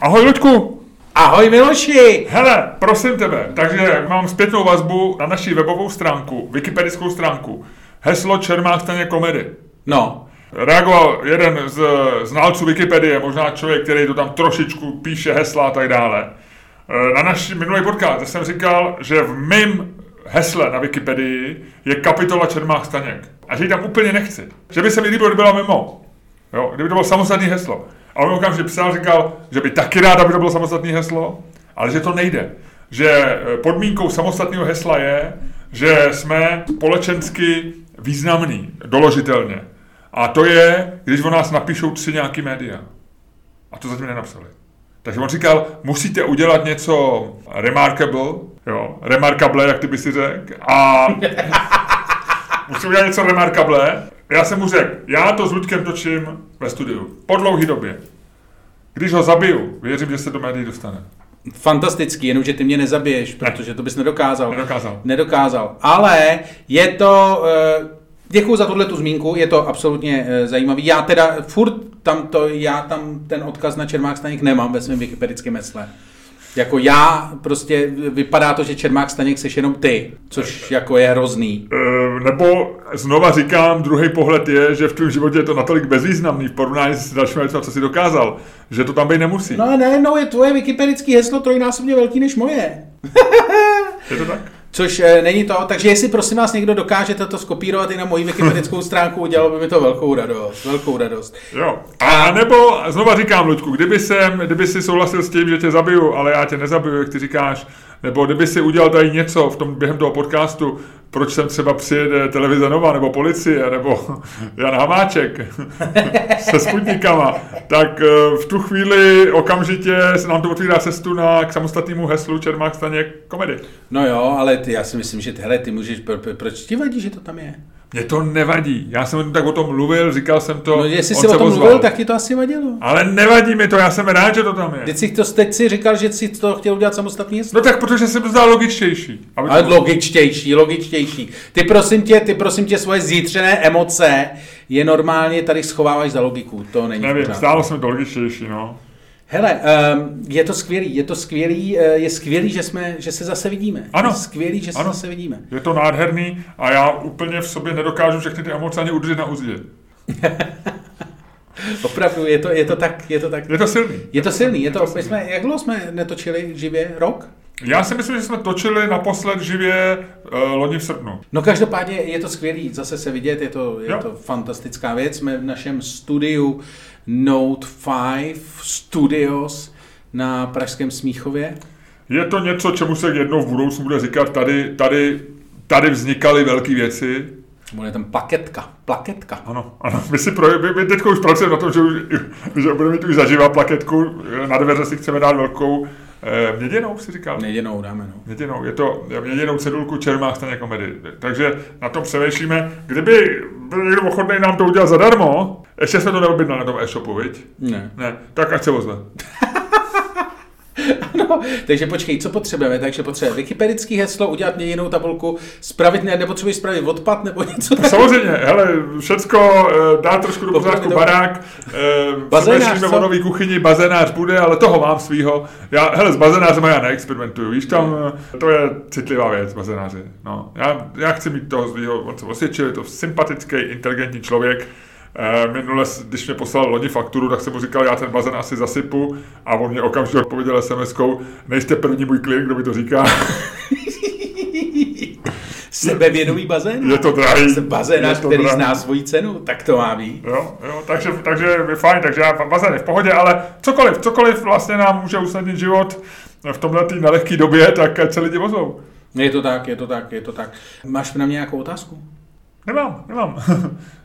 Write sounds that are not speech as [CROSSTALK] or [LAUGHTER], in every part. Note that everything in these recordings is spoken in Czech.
Ahoj, Luďku! Ahoj Miloši! Hele, prosím tebe, takže mám zpětnou vazbu na naší webovou stránku, wikipedickou stránku. Heslo Čermák staně komedy. No, Reagoval jeden z znalců Wikipedie, možná člověk, který to tam trošičku píše hesla a tak dále. E, Na náš minulý podcast jsem říkal, že v mém hesle na Wikipedii je kapitola Čermák Staněk. A že ji tam úplně nechci. Že by se mi líbilo, kdyby byla mimo. Jo, kdyby to bylo samostatné heslo. A on okamžitě psal, říkal, že by taky rád, aby to bylo samostatné heslo, ale že to nejde. Že e, podmínkou samostatného hesla je, že jsme společensky významný, doložitelně. A to je, když o nás napíšou tři nějaký média. A to zatím nenapsali. Takže on říkal, musíte udělat něco remarkable, jo, remarkable, jak ty by si řekl, a [LAUGHS] musí udělat něco remarkable. Já jsem mu řekl, já to s Luďkem točím ve studiu, po dlouhý době. Když ho zabiju, věřím, že se do médií dostane. fantastický, jenomže ty mě nezabiješ, protože to bys nedokázal. Nedokázal. Nedokázal. Ale je to... Děkuji za tuhle tu zmínku, je to absolutně eh, zajímavý. Já teda furt tam to, já tam ten odkaz na Čermák Staněk nemám ve svém wikipedickém mesle. Jako já, prostě vypadá to, že Čermák Staněk seš jenom ty, což jako je hrozný. E, nebo znova říkám, druhý pohled je, že v tvém životě je to natolik bezvýznamný v porovnání s dalšími věcmi, co si dokázal, že to tam být nemusí. No ne, no je tvoje wikipedické heslo trojnásobně velký než moje. Je to tak? [LAUGHS] Což e, není to, takže jestli prosím vás někdo dokáže toto skopírovat i na moji wikipedickou stránku, udělalo by mi to velkou radost, velkou radost. Jo. A nebo znova říkám, Luďku, kdyby, jsem, kdyby si souhlasil s tím, že tě zabiju, ale já tě nezabiju, jak ty říkáš, nebo kdyby si udělal tady něco v tom, během toho podcastu, proč sem třeba přijede televize Nova, nebo policie, nebo [LAUGHS] Jan Hamáček [LAUGHS] se sputníkama, tak eh, v tu chvíli okamžitě se nám to otvírá cestu na, k samostatnému heslu Čermák staně komedy. No jo, ale ty, já si myslím, že hele, ty můžeš, pro, pro, proč ti vadí, že to tam je? Mně to nevadí. Já jsem tak o tom mluvil, říkal jsem to. No jestli jsi o tom ozval. mluvil, tak ti to asi vadilo. Ale nevadí mi to, já jsem rád, že to tam je. Teď si, to, teď si říkal, že jsi to chtěl udělat samostatný. No tak protože jsem to zdál logičtější. Aby Ale to... logičtější, logičtější. Ty prosím tě, ty prosím tě svoje zítřené emoce je normálně tady schováváš za logiku. To není Nevím, se mi to logičtější, no. Hele, um, je to skvělý, je to skvělý, eh, je skvělý, že, jsme, že se zase vidíme. Ano. Je skvělý, že se Ano. zase vidíme. Je to nádherný a já úplně v sobě nedokážu všechny ty emoce ani udržet na úzdě. [LAUGHS] Opravdu, je to, je to tak, je to tak. Je to silný. Je to silný, je to, my jsme, jak dlouho jsme netočili živě? Rok? Já si myslím, že jsme točili naposled živě uh, loni v srpnu. No každopádně je to skvělý zase se vidět, je to, je Jo. to fantastická věc. Jsme v našem studiu Note 5 Studios na Pražském Smíchově. Je to něco, čemu se jednou v budoucnu bude říkat, tady, tady, tady vznikaly velké věci. Bude tam plaketka, plaketka. Ano, ano. My, si pro, my, my teď už pracujeme na tom, že, už, [LAUGHS] že budeme mít už zažívá plaketku. Na dveře si chceme dát velkou eh, měděnou, si říkal. Neděnou dáme, no. Měděnou, je to měděnou cedulku Čermák staně komedy. Takže na tom přemýšlíme. Kdyby byl někdo ochotný nám to udělat zadarmo, ještě jsme to neobjednali na tom e-shopu, viď? Ne. Ne, tak ať se ozve. [LAUGHS] No, takže počkej, co potřebujeme? Takže potřebujeme wikipedický heslo, udělat mě jinou tabulku, spravit, ne, nepotřebuješ spravit odpad nebo něco [LAUGHS] tak. Samozřejmě, hele, všecko eh, dá trošku do pořádku barák, eh, přemýšlíme co? o nový kuchyni, bazénář bude, ale toho mám svýho. Já, hele, s bazénářem já neexperimentuju, víš, tam eh, to je citlivá věc, bazénáři. No, já, já chci mít toho svýho, on se osvědčil, je to sympatický, inteligentní člověk, Eh, Minule, když mě poslal loni fakturu, tak jsem mu říkal, já ten bazén asi zasypu a on mě okamžitě odpověděl SMS-kou, nejste první můj klient, kdo mi to říká. [LAUGHS] Sebevědomý bazén? Je to drahý. Bazénář, to který drahý. zná svoji cenu, tak to má být. Jo, jo, takže, takže je fajn, takže já bazén je v pohodě, ale cokoliv, cokoliv vlastně nám může usnadnit život v tomhle tý nelehké době, tak ať se lidi vozou. Je to tak, je to tak, je to tak. Máš na mě nějakou otázku? Nemám, nemám. [LAUGHS]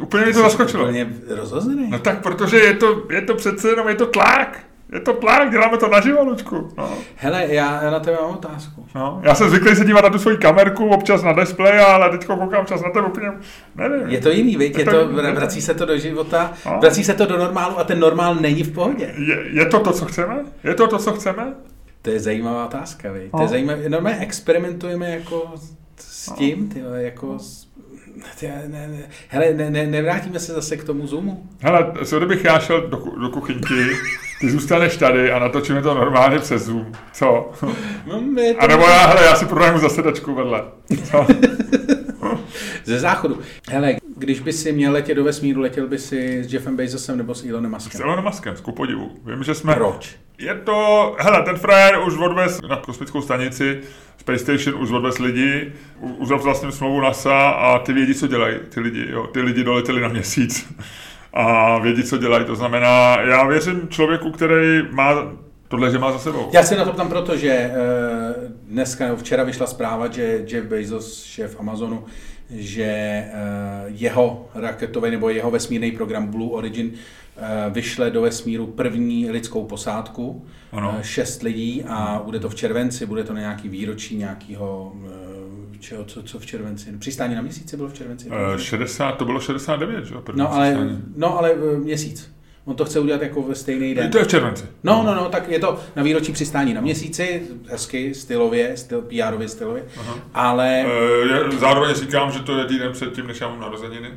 Úplně mě to zaskočilo. Úplně rozhozený. No tak, protože je to, je to přece jenom, je to tlak. Je to tlak, děláme to naživo, Lučku. No, Hele, já, já na tebe mám otázku. no. Já jsem zvyklý se dívat na tu svoji kamerku, občas na displej, ale teď koukám čas na tebe úplně, nevím. Je to jiný, viď? Je Je to, to- vrací se to do života, No. vrací se to do normálu a ten normál není v pohodě. Je, je to to, co chceme? Je to to, co chceme? To je zajímavá otázka, viď? To No. je zajímavé, normálně experimentujeme jako s tím, ty, vole, jako s, Ne, ne, ne, hele, ne, ne, nevrátíme se zase k tomu Zoomu? Hele, co kdybych já šel do, do kuchyňky, ty zůstaneš tady a natočíme to normálně přes Zoom. Co? [LAUGHS] No, je to... A nebo já, hele, já si prodám zasedačku vedle. Co? [LAUGHS] Ze záchodu. Hele, když by si měl letět do vesmíru, letěl by si s Jeffem Bezosem nebo s Elonem Muskem? S Elonem Muskem, ku podivu. Vím, že jsme... Proč? Je to, hele, ten frajer už odvez na kosmickou stanici, Space Station už odvez lidi, uzavřel vlastně smlouvu NASA a ty vědí, co dělají, ty lidi, jo. Ty lidi doletěli na měsíc a vědí, co dělají. To znamená, já věřím člověku, který má tohle, že má za sebou. Já se na to ptám proto, že eh, dneska, nebo včera vyšla zpráva, že Jeff Bezos, šéf Amazonu, že eh, jeho raketový nebo jeho vesmírný program Blue Origin eh, vyšle do vesmíru první lidskou posádku, Ano. eh, šest lidí a bude to v červenci, bude to na nějaký výročí nějakého, eh, čeho, co, co v červenci, přistání na měsíci bylo v červenci? Eh, 60, to bylo 69, že jo? první No ale, přistání. no ale měsíc. On to chce udělat jako ve stejný den. To je v červenci. No, no, no, tak je to na výročí přistání na měsíci, hezky, stylově, styl, PR-ově stylově, ale Eh, je- Zároveň říkám, že to je týden předtím, než já mám narozeniny.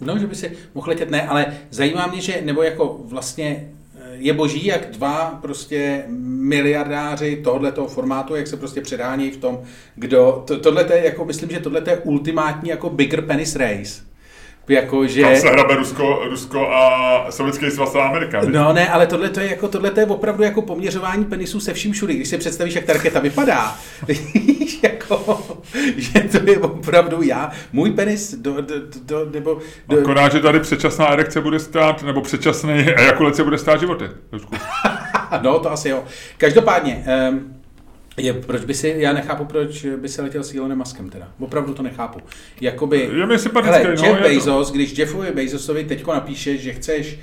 no, že by si mohl letět, ne, ale zajímá mě, že, nebo jako vlastně eh, je boží, jak dva prostě miliardáři tohoto formátu, jak se prostě předhánějí v tom, kdo, to, tohle je jako, myslím, že tohle je ultimátní jako bigger penis race. Jako, že... Tam se hrabe Rusko, Rusko a Sovětský svaz a Amerika. viď? No ne, ale tohle to je jako tohle to je opravdu jako poměřování penisů se vším všudy. Když si představíš, jak ta raketa vypadá, [LAUGHS] víš, jako, že to je opravdu já, můj penis, do, do, do, nebo, do, Akorát, že tady předčasná erekce bude stát, nebo předčasný ejakulace bude stát životy. [LAUGHS] No to asi jo. Každopádně, um, je, proč by si, já nechápu, proč by se letěl s Elonem Muskem teda. Opravdu to nechápu. Jakoby, Je mi sympatický, hele, no, Jeff je to- Bezos, když Jeffovi Bezosovi teďko napíšeš, že chceš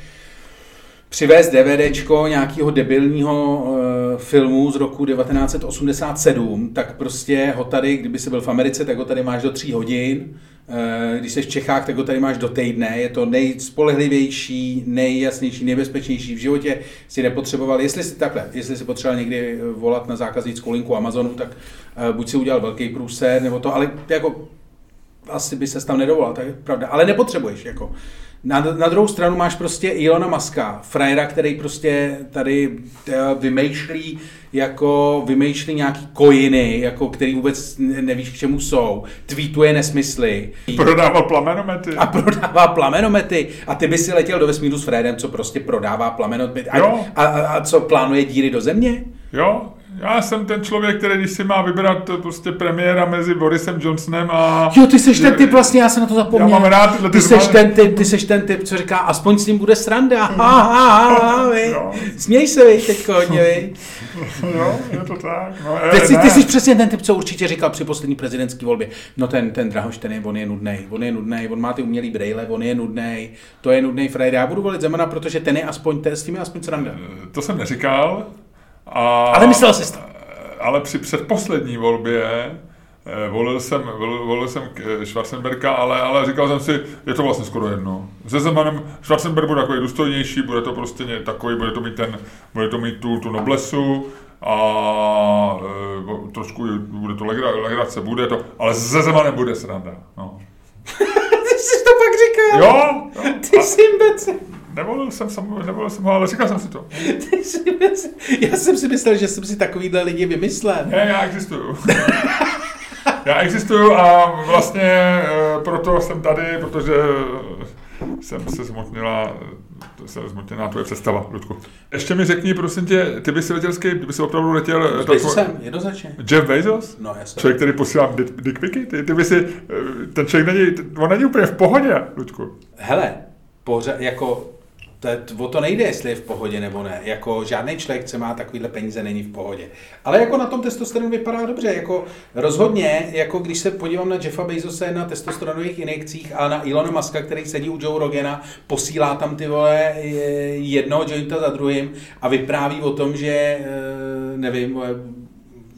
přivést DVDčko nějakého debilního uh, filmu z roku 1987, tak prostě ho tady, kdyby si byl v Americe, tak ho tady máš do tří hodin. Uh, když jsi v Čechách, tak ho tady máš do týdne. Je to nejspolehlivější, nejjasnější, nejbezpečnější v životě. Si nepotřeboval, jestli si takhle, jestli si potřeboval někdy eh, volat na zákaznickou linku Amazonu, tak uh, buď si udělal velký průser, nebo to, ale jako asi by se tam nedovolal, to je pravda. Ale nepotřebuješ, jako. Na, na druhou stranu máš prostě Ilona Maska, frajera, který prostě tady eh, vymýšlí jako vymýšlí nějaký kojiny, jako který vůbec ne- nevíš, k čemu jsou, tweetuje nesmysly Prodával plamenomety. a prodává plamenomety a ty by si letěl do vesmíru s Fredem, co prostě prodává plamenomety a, Jo. a, a, a co plánuje díry do země? Jo, já jsem ten člověk, který když si má vybrat prostě premiéra mezi Borisem Johnsonem a... Jo, ty seš ten typ vlastně, já jsem na to zapomněl. Já mám rád tyhle ty ty seš ten typ, ty seš ten typ, co říká, aspoň s ním bude sranda. Ha, ha, ha, ha, [LAUGHS] vej. Jo. Směj se, vej, teďko hodně. Jo, je to tak. No, eh, Ty, jsi, ty jsi přesně ten typ, co určitě říkal při poslední prezidentské volbě. No ten, ten Drahoš, ten je, on je nudný, on je nudný, on má ty umělý brejle, on je nudný, to je nudný frajer. Já budu volit Zemana, protože ten je aspoň, ten, s tím je aspoň sranda. To jsem neříkal. A, Ale myslel jsi to. Ale při předposlední volbě eh, volil jsem, volil, jsem k- Schwarzenberga, ale, ale říkal jsem si, je to vlastně skoro jedno. Se Zemanem Schwarzenberg bude takový důstojnější, bude to prostě takový, bude to mít, ten, bude to mít tu, tu noblesu a e, trošku bude to legra, legrace, bude to, ale se Zemanem bude sranda. No. [LAUGHS] Ty jsi to pak říkal. Jo, jo. Ty jsi imbecil. Nevolil jsem, sam, nevolil jsem ho, ale říkal jsem si to. [LAUGHS] Já jsem si myslel, že jsem si takovýhle lidi vymyslel. Ne, já existuju. já existuju a vlastně eh, proto jsem tady, protože jsem se zmotnila, to se zmotněná tvoje představa, Ludku. Ještě mi řekni, prosím tě, ty bys letěl s kým? Ty bys opravdu letěl... eh, tvoje- jsem, jednoznačně. Jeff Bezos? No jasně. Člověk, který posílá dick dick picy? Ty, ty by si, eh, ten člověk není, on není úplně v pohodě, Ludku. Hele, pořád, jako, to, o to nejde, jestli je v pohodě nebo ne. Jako žádný člověk, co má takovýhle peníze, není v pohodě. Ale jako na tom testosteronu vypadá dobře. Jako rozhodně, jako když se podívám na Jeffa Bezose na testosteronových injekcích a na Ilona Muska, který sedí u Joe Rogana, posílá tam ty vole je- jednoho jointa za druhým a vypráví o tom, že eh, nevím, vole,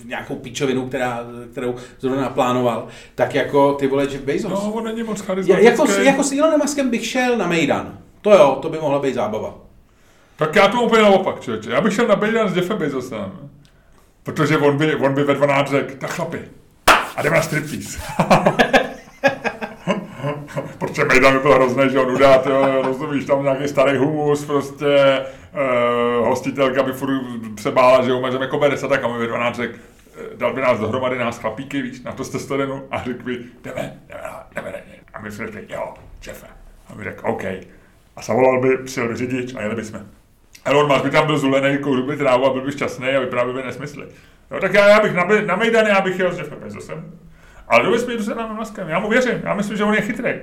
nějakou píčovinu, která, kterou zrovna naplánoval, tak jako ty vole Jeff Bezos. No, on není moc charismatický. jako, s- jako s Elonem Muskem bych šel na Mejdan. To jo, to by mohla být zábava. Tak já to úplně naopak, člověče. Já bych šel na Bejdan s Jeffem Bezosem. Protože on by, on by ve 12 řekl, tak chlapi, a jdeme na striptease. [LAUGHS] prostě Mejdan by byl hrozný, že on udá, jo, rozumíš, tam nějaký starý humus, prostě uh, hostitelka by furt se bála, že umřeme koberec a tak a my ve 12 řek, eh, dal by nás dohromady nás chlapíky, víš, na to jste testosteronu a řekl by, jdeme, jdeme, jdeme, jdeme. A my jsme řekli, jo, šefe. A my řekl, OK. A zavolal by, přijel by řidič a jeli bychom. Elon Musk by tam byl zulený, kouřil by trávu a byl by šťastný a vyprávěl by nesmysly. Jo, tak já, já bych na, na Mejdany, já bych jel s Jeffem Bezosem. Ale do vesmíru se nám Muskem. Já mu věřím, já myslím, že on je chytrý.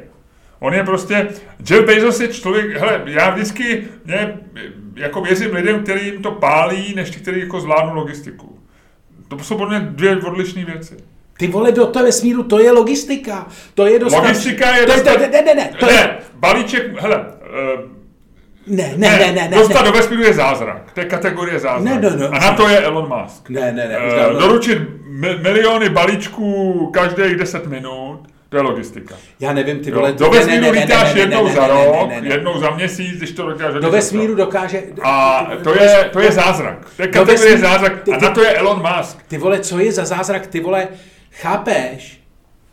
On je prostě, Jeff Bezos je člověk, hele, já vždycky mě, jako věřím lidem, kterým to pálí, než ti, kteří jako zvládnou logistiku. To jsou podle mě dvě odlišné věci. Ty vole, do toho vesmíru, to je logistika. To je dostat... Logistika je to, dostat... Ne, ne, ne, ne, to ne, je... balíček, hele, ne, ne, ne, ne, ne. Dostat ne. do vesmíru je zázrak. To je kategorie zázrak. Ne, no, no. A na to je Elon Musk. Ne, ne, ne. Uh, dávno. doručit mi- miliony balíčků každých 10 minut, to je logistika. Já nevím, ty vole... Do vesmíru lítáš jednou za rok, jednou za měsíc, když to dokáže. Do vesmíru dokáže... A to je, to je zázrak. To je kategorie vesmíru- zázrak. A na to je Elon Musk. Ty vole, co je za zázrak? Ty vole, chápeš,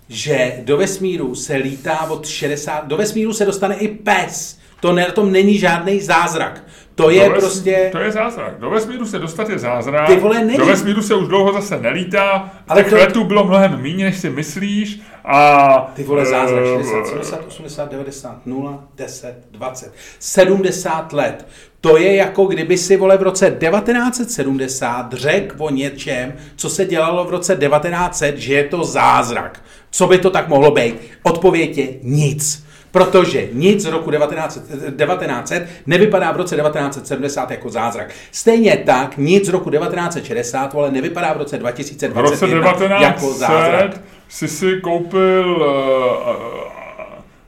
že do vesmíru se lítá od 60... Do vesmíru se dostane i pes. To ne, na tom není žádný zázrak. To je Do ves- prostě... To je zázrak. Do vesmíru se dostat je zázrak. Ty vole, není. Do vesmíru se už dlouho zase nelítá. Ale těch to- letů bylo mnohem méně, než si myslíš. A, Ty vole, zázrak, eh, 60, 70, 80, 90, 0, 10, 20, 70 let. To je jako kdyby si, vole, v roce 1970 řekl o něčem, co se dělalo v roce 1900, že je to zázrak. Co by to tak mohlo být? Odpověď je nic. Protože nic z roku 1900, 1900 nevypadá v roce 1970 jako zázrak. Stejně tak nic z roku 1960 vole, nevypadá v roce V roce 2021 jako zázrak. 1900 si si koupil uh, uh,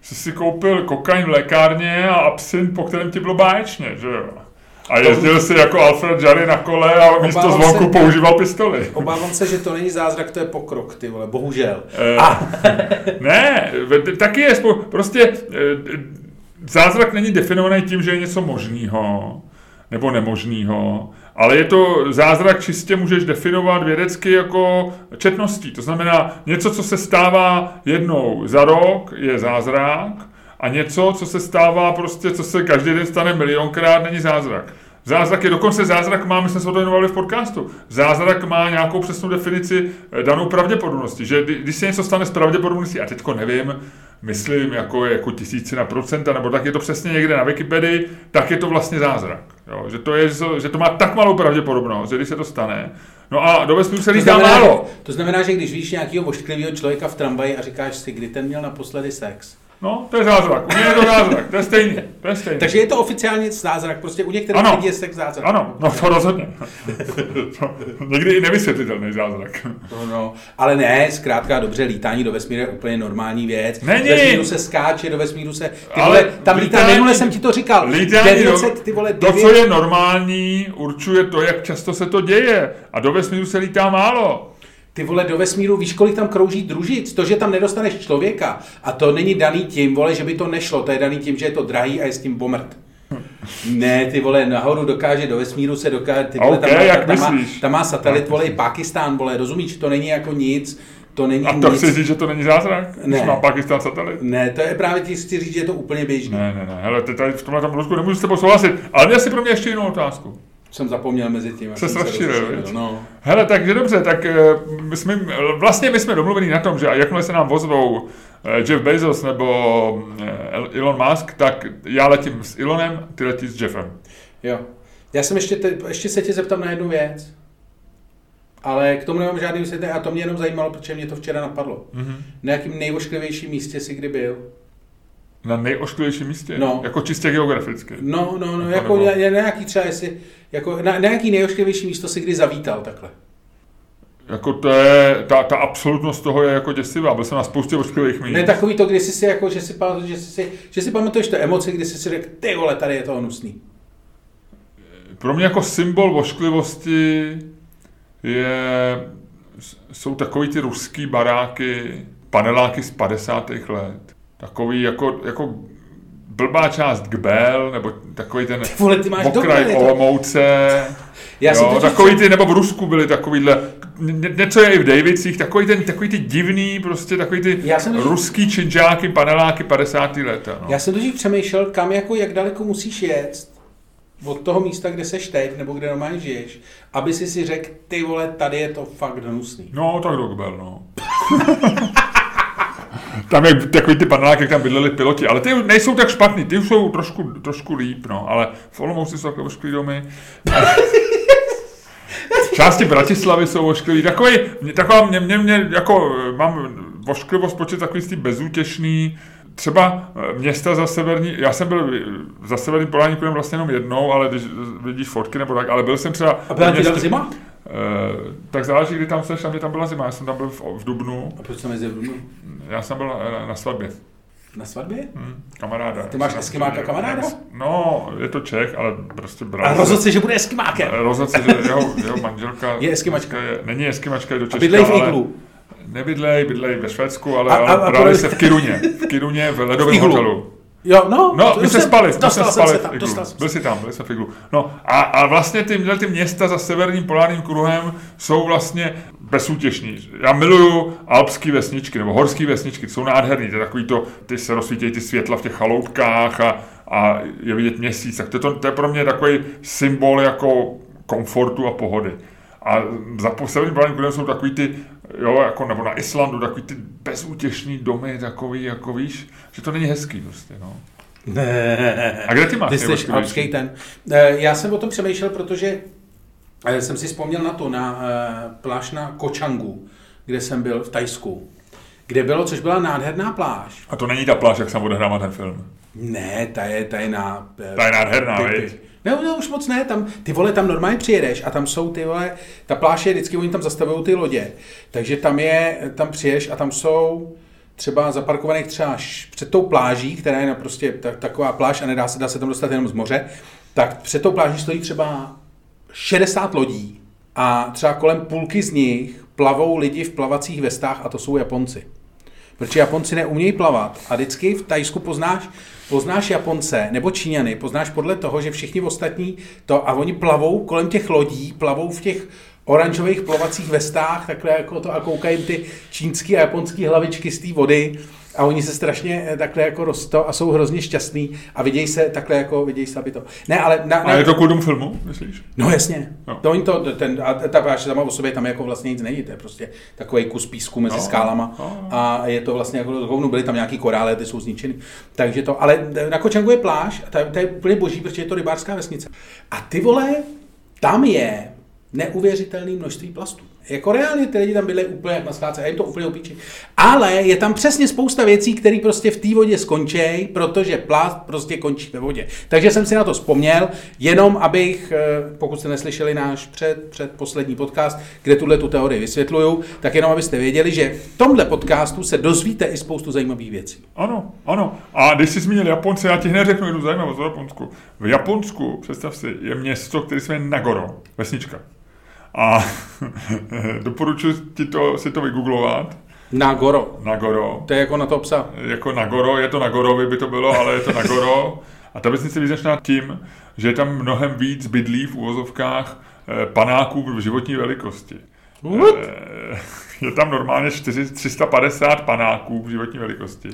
si si koupil kokain v lékárně a absint, po kterém ti bylo báječně, že jo? A jezdil si jako Alfred Jarry na kole a místo Obávám zvonku se- používal pistoli. Obávám se, že to není zázrak, to je pokrok, ty vole, bohužel. Eh, A Ne, taky je prostě eh, zázrak není definovaný tím, že je něco možného nebo nemožného, ale je to zázrak čistě můžeš definovat vědecky jako četností. To znamená, něco, co se stává jednou za rok, je zázrak a něco, co se stává prostě, co se každý den stane milionkrát, není zázrak. Zázrak je dokonce zázrak má, my jsme se o to věnovali v podcastu, zázrak má nějakou přesnou definici eh, danou pravděpodobnosti, že kdy- když se něco stane s pravděpodobností, a teďko nevím, myslím jako, jako tisícina procenta, nebo tak je to přesně někde na Wikipedii, tak je to vlastně zázrak. Jo? Že, to je, že to má tak malou pravděpodobnost, že když se to stane, no a do vesmíru se lítá málo. to znamená, že když víš nějakého ošklivého člověka v tramvaji a říkáš si, kdy ten měl naposledy sex. No, to je zázrak. U mě je to zázrak, to je stejný. To je stejný. Takže je to oficiálně zázrak, prostě u některých Ano. lidí je sex zázrak. Ano, no to rozhodně. to, někdy i nevysvětlitelný zázrak. No, no. Ale ne, zkrátka dobře, lítání do vesmíru je úplně normální věc. Není. Do vesmíru se skáče, do vesmíru se... Ty Ale vole, tam lítá, lítání- minule jsem ti to říkal. Lítání 900, do, ty vole, to, 9... co je normální, určuje to, jak často se to děje. A do vesmíru se lítá málo. Ty vole, do vesmíru, víš, kolik tam krouží družic? To, že tam nedostaneš člověka. A to není daný tím, vole, že by to nešlo. To je daný tím, že je to drahý a je s tím bomrt. Ne, ty vole, nahoru dokáže, do vesmíru se dokáže, ty vole, OK, tam, má, jak tam, má, myslíš? tam má satelit, vole, i Pakistán, vole, rozumíš, to není jako nic, to není A to nic. chci říct, že to není zázrak, když Ne. má Pakistan satelit. Ne, to je právě ti chci říct, že je to úplně běžný. Ne, ne, ne, hele, ty tady v tomhle tom nemůžu s tebou souhlasit, ale měl si pro mě ještě jinou otázku. Jsem zapomněl mezi tím. Se viď? no. Hele, takže dobře, tak eh, my jsme, vlastně my jsme domluveni na tom, že jakmile se nám ozvou eh, Jeff Bezos nebo eh, Elon Musk, tak já letím s Elonem, ty letí s Jeffem. Jo. Já jsem ještě, te, ještě se tě zeptám na jednu věc. Ale k tomu nemám žádný vysvětlení a to mě jenom zajímalo, protože mě to včera napadlo. Mhm. Na jakým nejošklivějším místě jsi kdy byl? Na nejošklivějším místě, No. jako čistě geograficky. No, no, no, Jako jako nebo- nějaký třeba, jestli, jako na, na nějaký nejošklivější místo si kdy zavítal takhle. Jako to je, ta, ta absolutnost toho je jako děsivá, byl jsem na spoustě ošklivých míst. Ne takový to, kdy jsi si jako, že si, že si, že si pamatuješ to emoce, kdy jsi si řekl, ty vole, tady je to hnusný. Pro mě jako symbol ošklivosti je, jsou takový ty ruský baráky, paneláky z 50. let. Takový jako, jako blbá část Gbel, nebo takový ten Vole, ty máš okraj Olomouce. Já jo, takový ty, nebo v Rusku byly takovýhle, ně- něco je i v Davicích, takový, ten, takový ty divný, prostě takový ty Já jsem ruský činžáky, paneláky 50. leta. No. Já jsem totiž přemýšlel, kam jako, jak daleko musíš jet od toho místa, kde seš teď, nebo kde normálně žiješ, aby si si řekl, ty vole, tady je to fakt hnusný. No, tak Rockbell, no. [LAUGHS] tam je takový ty paneláky, jak tam bydleli piloti, ale ty nejsou tak špatný, ty už jsou trošku, trošku líp, no, ale v Olomouci jsou takové ošklivý domy. [LAUGHS] Části Bratislavy jsou ošklivý, takový, mě- taková, mě, mě, mě, jako, eh, mám ošklivost počet takový ty bezútěšný, třeba eh, města za severní, já jsem byl eh, za severní polání vlastně jenom jednou, ale když vidíš fotky nebo tak, ale byl jsem třeba... A byla městě- zima? Eh, tak záleží, kdy tam seš, a mě tam byla zima, já jsem tam byl v, v Dubnu, A proč jsem mezi v Dubnu? já jsem byl na, na svatbě, Na svatbě? hm, kamaráda. Ty máš eskimáka kamaráda? No, je to Čech, ale prostě A bral. rozhodl se, že bude eskimákem. Rozhodl se, že jeho, jeho manželka... Je eskimačka. Je, není eskimačka, je do A Češka, bydlej v iglu. Nebydlej, bydlej ve Švédsku, ale, A- a- ale a brali podle- se v Kiruně. V Kiruně v [LAUGHS] ledovém hotelu. Jo, no. No, my jsme jsem- spali, my jsme jsem spali tam, iglu. dostal jsem Byl jsi tam, byli jsme v iglu. No a, a vlastně ty, ty města za severním polárním kruhem jsou vlastně bezútěšní. Já miluju alpské vesničky, nebo horské vesničky, jsou nádherný, to je takový to, ty se rozsvítějí ty světla v těch chaloupkách a, a je vidět měsíc, tak to, je to, to je pro mě takový symbol jako komfortu a pohody. A za po severním polárním kruhem jsou takový ty, jo, jako, nebo na Islandu, takový ty bezútěšný domy, takový, jako víš, že to není hezký prostě, no. Ne. A kde ty máš Ty jsi alpský ten. Eh, Já jsem o tom přemýšlel, protože eh, jsem si vzpomněl na to, na eh, pláž na Kočangu, kde jsem byl v Tajsku. Kde bylo, což byla nádherná pláž. A to není ta pláž, jak jsem odehrává ten film. Ne, ta je, ta je na... Ta je nádherná, ty- ty- Ne, ne, už moc ne, tam, ty vole, tam normálně přijedeš a tam jsou ty vole, ta pláž je vždycky, oni tam zastavují ty lodě, takže tam je, tam přijedeš a tam jsou třeba zaparkovaných třeba před tou pláží, která je na prostě tak, taková pláž a nedá se, dá se tam dostat jenom z moře, tak před tou pláží stojí třeba 60 lodí a třeba kolem půlky z nich plavou lidi v plavacích vestách a to jsou Japonci. Protože Japonci neumějí plavat. A vždycky v Tajsku poznáš, poznáš Japonce nebo Číňany, poznáš podle toho, že všichni ostatní to a oni plavou kolem těch lodí, plavou v těch oranžových plavacích vestách, takhle jako to a koukají ty čínský a japonský hlavičky z té vody a oni se strašně eh, takhle jako rosto a jsou hrozně šťastní a vidějí se takhle jako, vidějí se, aby to. Ne, ale na, A je to kvůli tomu filmu, myslíš? No jasně. No. No. To, oni to, ten, a ta pláž sama o sobě tam jako vlastně nic není, to je prostě takový kus písku mezi No, no, skálama no. a je to vlastně jako hovnu, byly tam nějaký korály, ty jsou zničeny. Takže to, ale na Kočangu je pláž, a ta, ta je úplně boží, protože je to rybářská vesnice. A ty vole, tam je neuvěřitelné množství plastů. Jako reálně ty lidi tam byli úplně na skládce a jim to úplně upíči. Ale je tam přesně spousta věcí, které prostě v té vodě skončí, protože plast prostě končí ve vodě. Takže jsem si na to vzpomněl, jenom abych, eh, pokud jste neslyšeli náš před, před poslední podcast, kde tuhle tu teorii vysvětluju, tak jenom abyste věděli, že v tomhle podcastu se dozvíte i spoustu zajímavých věcí. Ano, ano. A když jsi zmínil Japonce, já ti hned řeknu jednu zajímavost o Japonsku. V Japonsku, představ si, je město, které se jmenuje Nagoro, vesnička. A [LAUGHS] doporučuji ti to, si to vygooglovat. Nagoro. Nagoro. To je jako na to psa. Jako Nagoro, je to Nagorovi by to bylo, ale je to Nagoro. A ta vesnice je význačná tím, že je tam mnohem víc bydlí v úvozovkách eh, panáků v životní velikosti. What? Eh, Je tam normálně 4, 350 panáků v životní velikosti.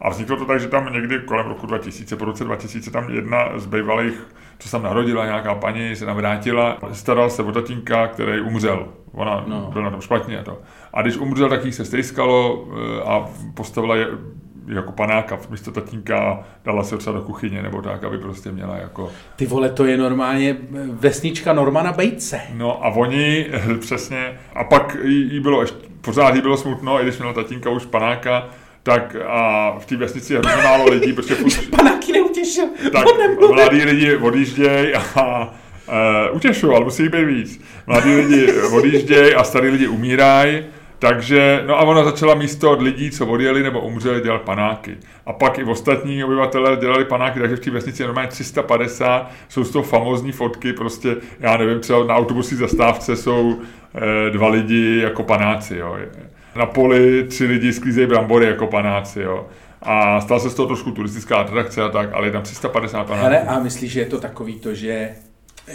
A vzniklo to tak, že tam někdy kolem roku 2000, po roce 2000, tam jedna z bývalých, co se tam narodila, nějaká paní, se tam vrátila, staral se o tatínka, který umřel. Ona no. Byla na tom špatně a to. A když umřel, tak jí se stejskalo eh, a postavila je jako panáka místo tatínka, dala se třeba do kuchyně nebo tak, aby prostě měla jako... Ty vole, to je normálně vesnička Normana Bejce. No a oni přesně, a pak jí, jí bylo ještě, pořád jí bylo smutno, i když měla tatínka už panáka, tak a v té vesnici je hrozně málo lidí, protože furt, Panáky neutěšil. tak mladí lidi odjíždějí a uh, utěšují, ale musí být víc. Mladí lidi odjíždějí a starý lidi umírají, takže, no a ona začala místo od lidí, co odjeli nebo umřeli, dělat panáky. A pak i ostatní obyvatelé dělali panáky, takže v té vesnici je normálně 350, jsou z toho famózní fotky, prostě, já nevím, třeba na autobusní zastávce jsou eh, dva lidi jako panáci, jo. Na poli tři lidi sklízejí brambory jako panáci, jo. A stala se z toho trošku turistická atrakce a tak, ale je tam 350 panáků. Hele, a myslíš, že je to takový to, že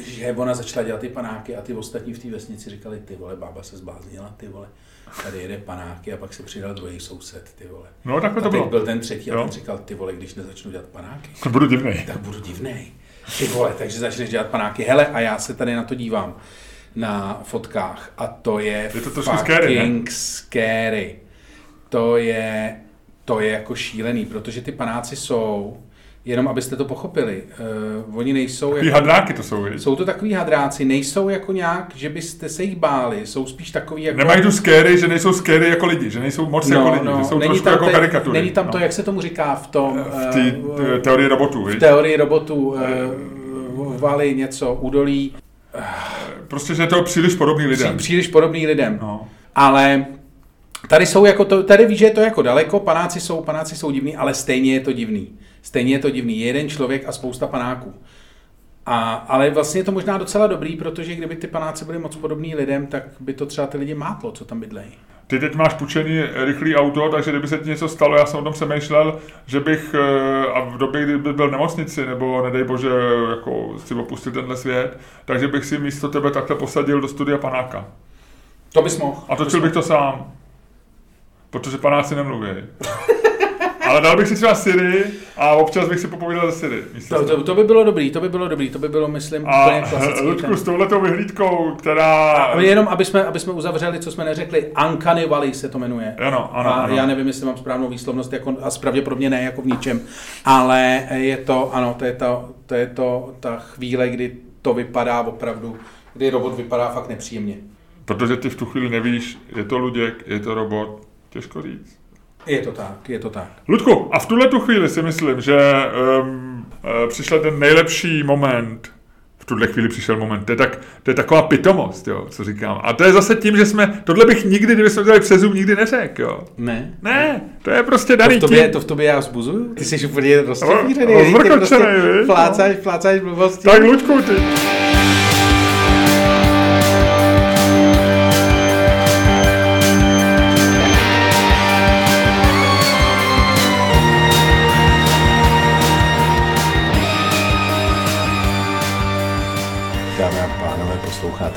že ona začala dělat ty panáky a ty ostatní v té vesnici říkali, ty vole, bába se zbláznila, ty vole, tady jede panáky a pak se přidal druhý soused, ty vole. No, takhle A to bylo. byl ten třetí a Jo. ten říkal, ty vole, když nezačnu dělat panáky, To [LAUGHS] budu divnej. tak budu divnej. Ty vole, takže začneš dělat panáky. Hele, a já se tady na to dívám na fotkách a to je, Je to trošku scary, ne? fucking scary. To je, to je jako šílený, protože ty panáci jsou, jenom abyste to pochopili, uh, oni nejsou Ty jako, hadráky to jsou, viď? jsou to takový hadráci, nejsou jako nějak, že byste se jich báli, jsou spíš takový jako... Nemají tu scary, že nejsou scary jako lidi, že nejsou moc jako lidi, že jsou trošku jako te- karikatury. není tam to, no. jak se tomu říká v tom... V té eh, eh, teorii robotů, v teorii robotů uh, valy něco, údolí, Prostě, že je to příliš podobný pří, lidem. příliš podobný lidem. No. Ale tady jsou jako to, tady víš, že je to jako daleko, panáci jsou, panáci jsou divný, ale stejně je to divný. Stejně je to divný. Je jeden člověk a spousta panáků. A, ale vlastně je to možná docela dobrý, protože kdyby ty panáci byly moc podobný lidem, tak by to třeba ty lidi mátlo, co tam bydlejí. Ty teď máš půjčený rychlý auto, takže kdyby se ti něco stalo, já jsem o tom přemýšlel, že bych eh, a v době, kdy by byl v nemocnici, nebo nedej bože, jako si opustil tenhle svět, takže bych si místo tebe takhle posadil do studia panáka. To bys mohl. A točil bych to sám. Protože panáci nemluví. [LAUGHS] Ale dal bych si třeba Siri a občas bych si popovídal ze Siri. To, to, to, by bylo dobrý, to by bylo dobrý, to by bylo, myslím, A úplně klasický. Ludku, ten- s touhletou vyhlídkou, která... A jenom, aby jsme, aby jsme uzavřeli, co jsme neřekli, Uncanny Valley se to jmenuje. Ano, ano, a ano. já nevím, jestli mám správnou výslovnost, jako, a pravděpodobně ne jako v ničem, ale je to, ano, to je, to, to je to, ta chvíle, kdy to vypadá opravdu, kdy robot vypadá fakt nepříjemně. Protože ty v tu chvíli nevíš, je to Luděk, je to robot, těžko říct. Je to tak, je to tak. Ludku, a v tuhle tu chvíli si myslím, že um, uh, přišel ten nejlepší moment, v tuhle chvíli přišel moment, to je, tak, to je taková pitomost, jo, co říkám. A to je zase tím, že jsme, tohle bych nikdy, kdyby jsme dělali přes Zoom, nikdy neřekl, jo. Ne? Ne, to je prostě To daný v, tobě, tím. to v tobě já zbuzuju? Ty jsi úplně No, rozčepířený, rozvrkočenej, viď? plácáš, plácáš blbosti. Tak Luďku, ty.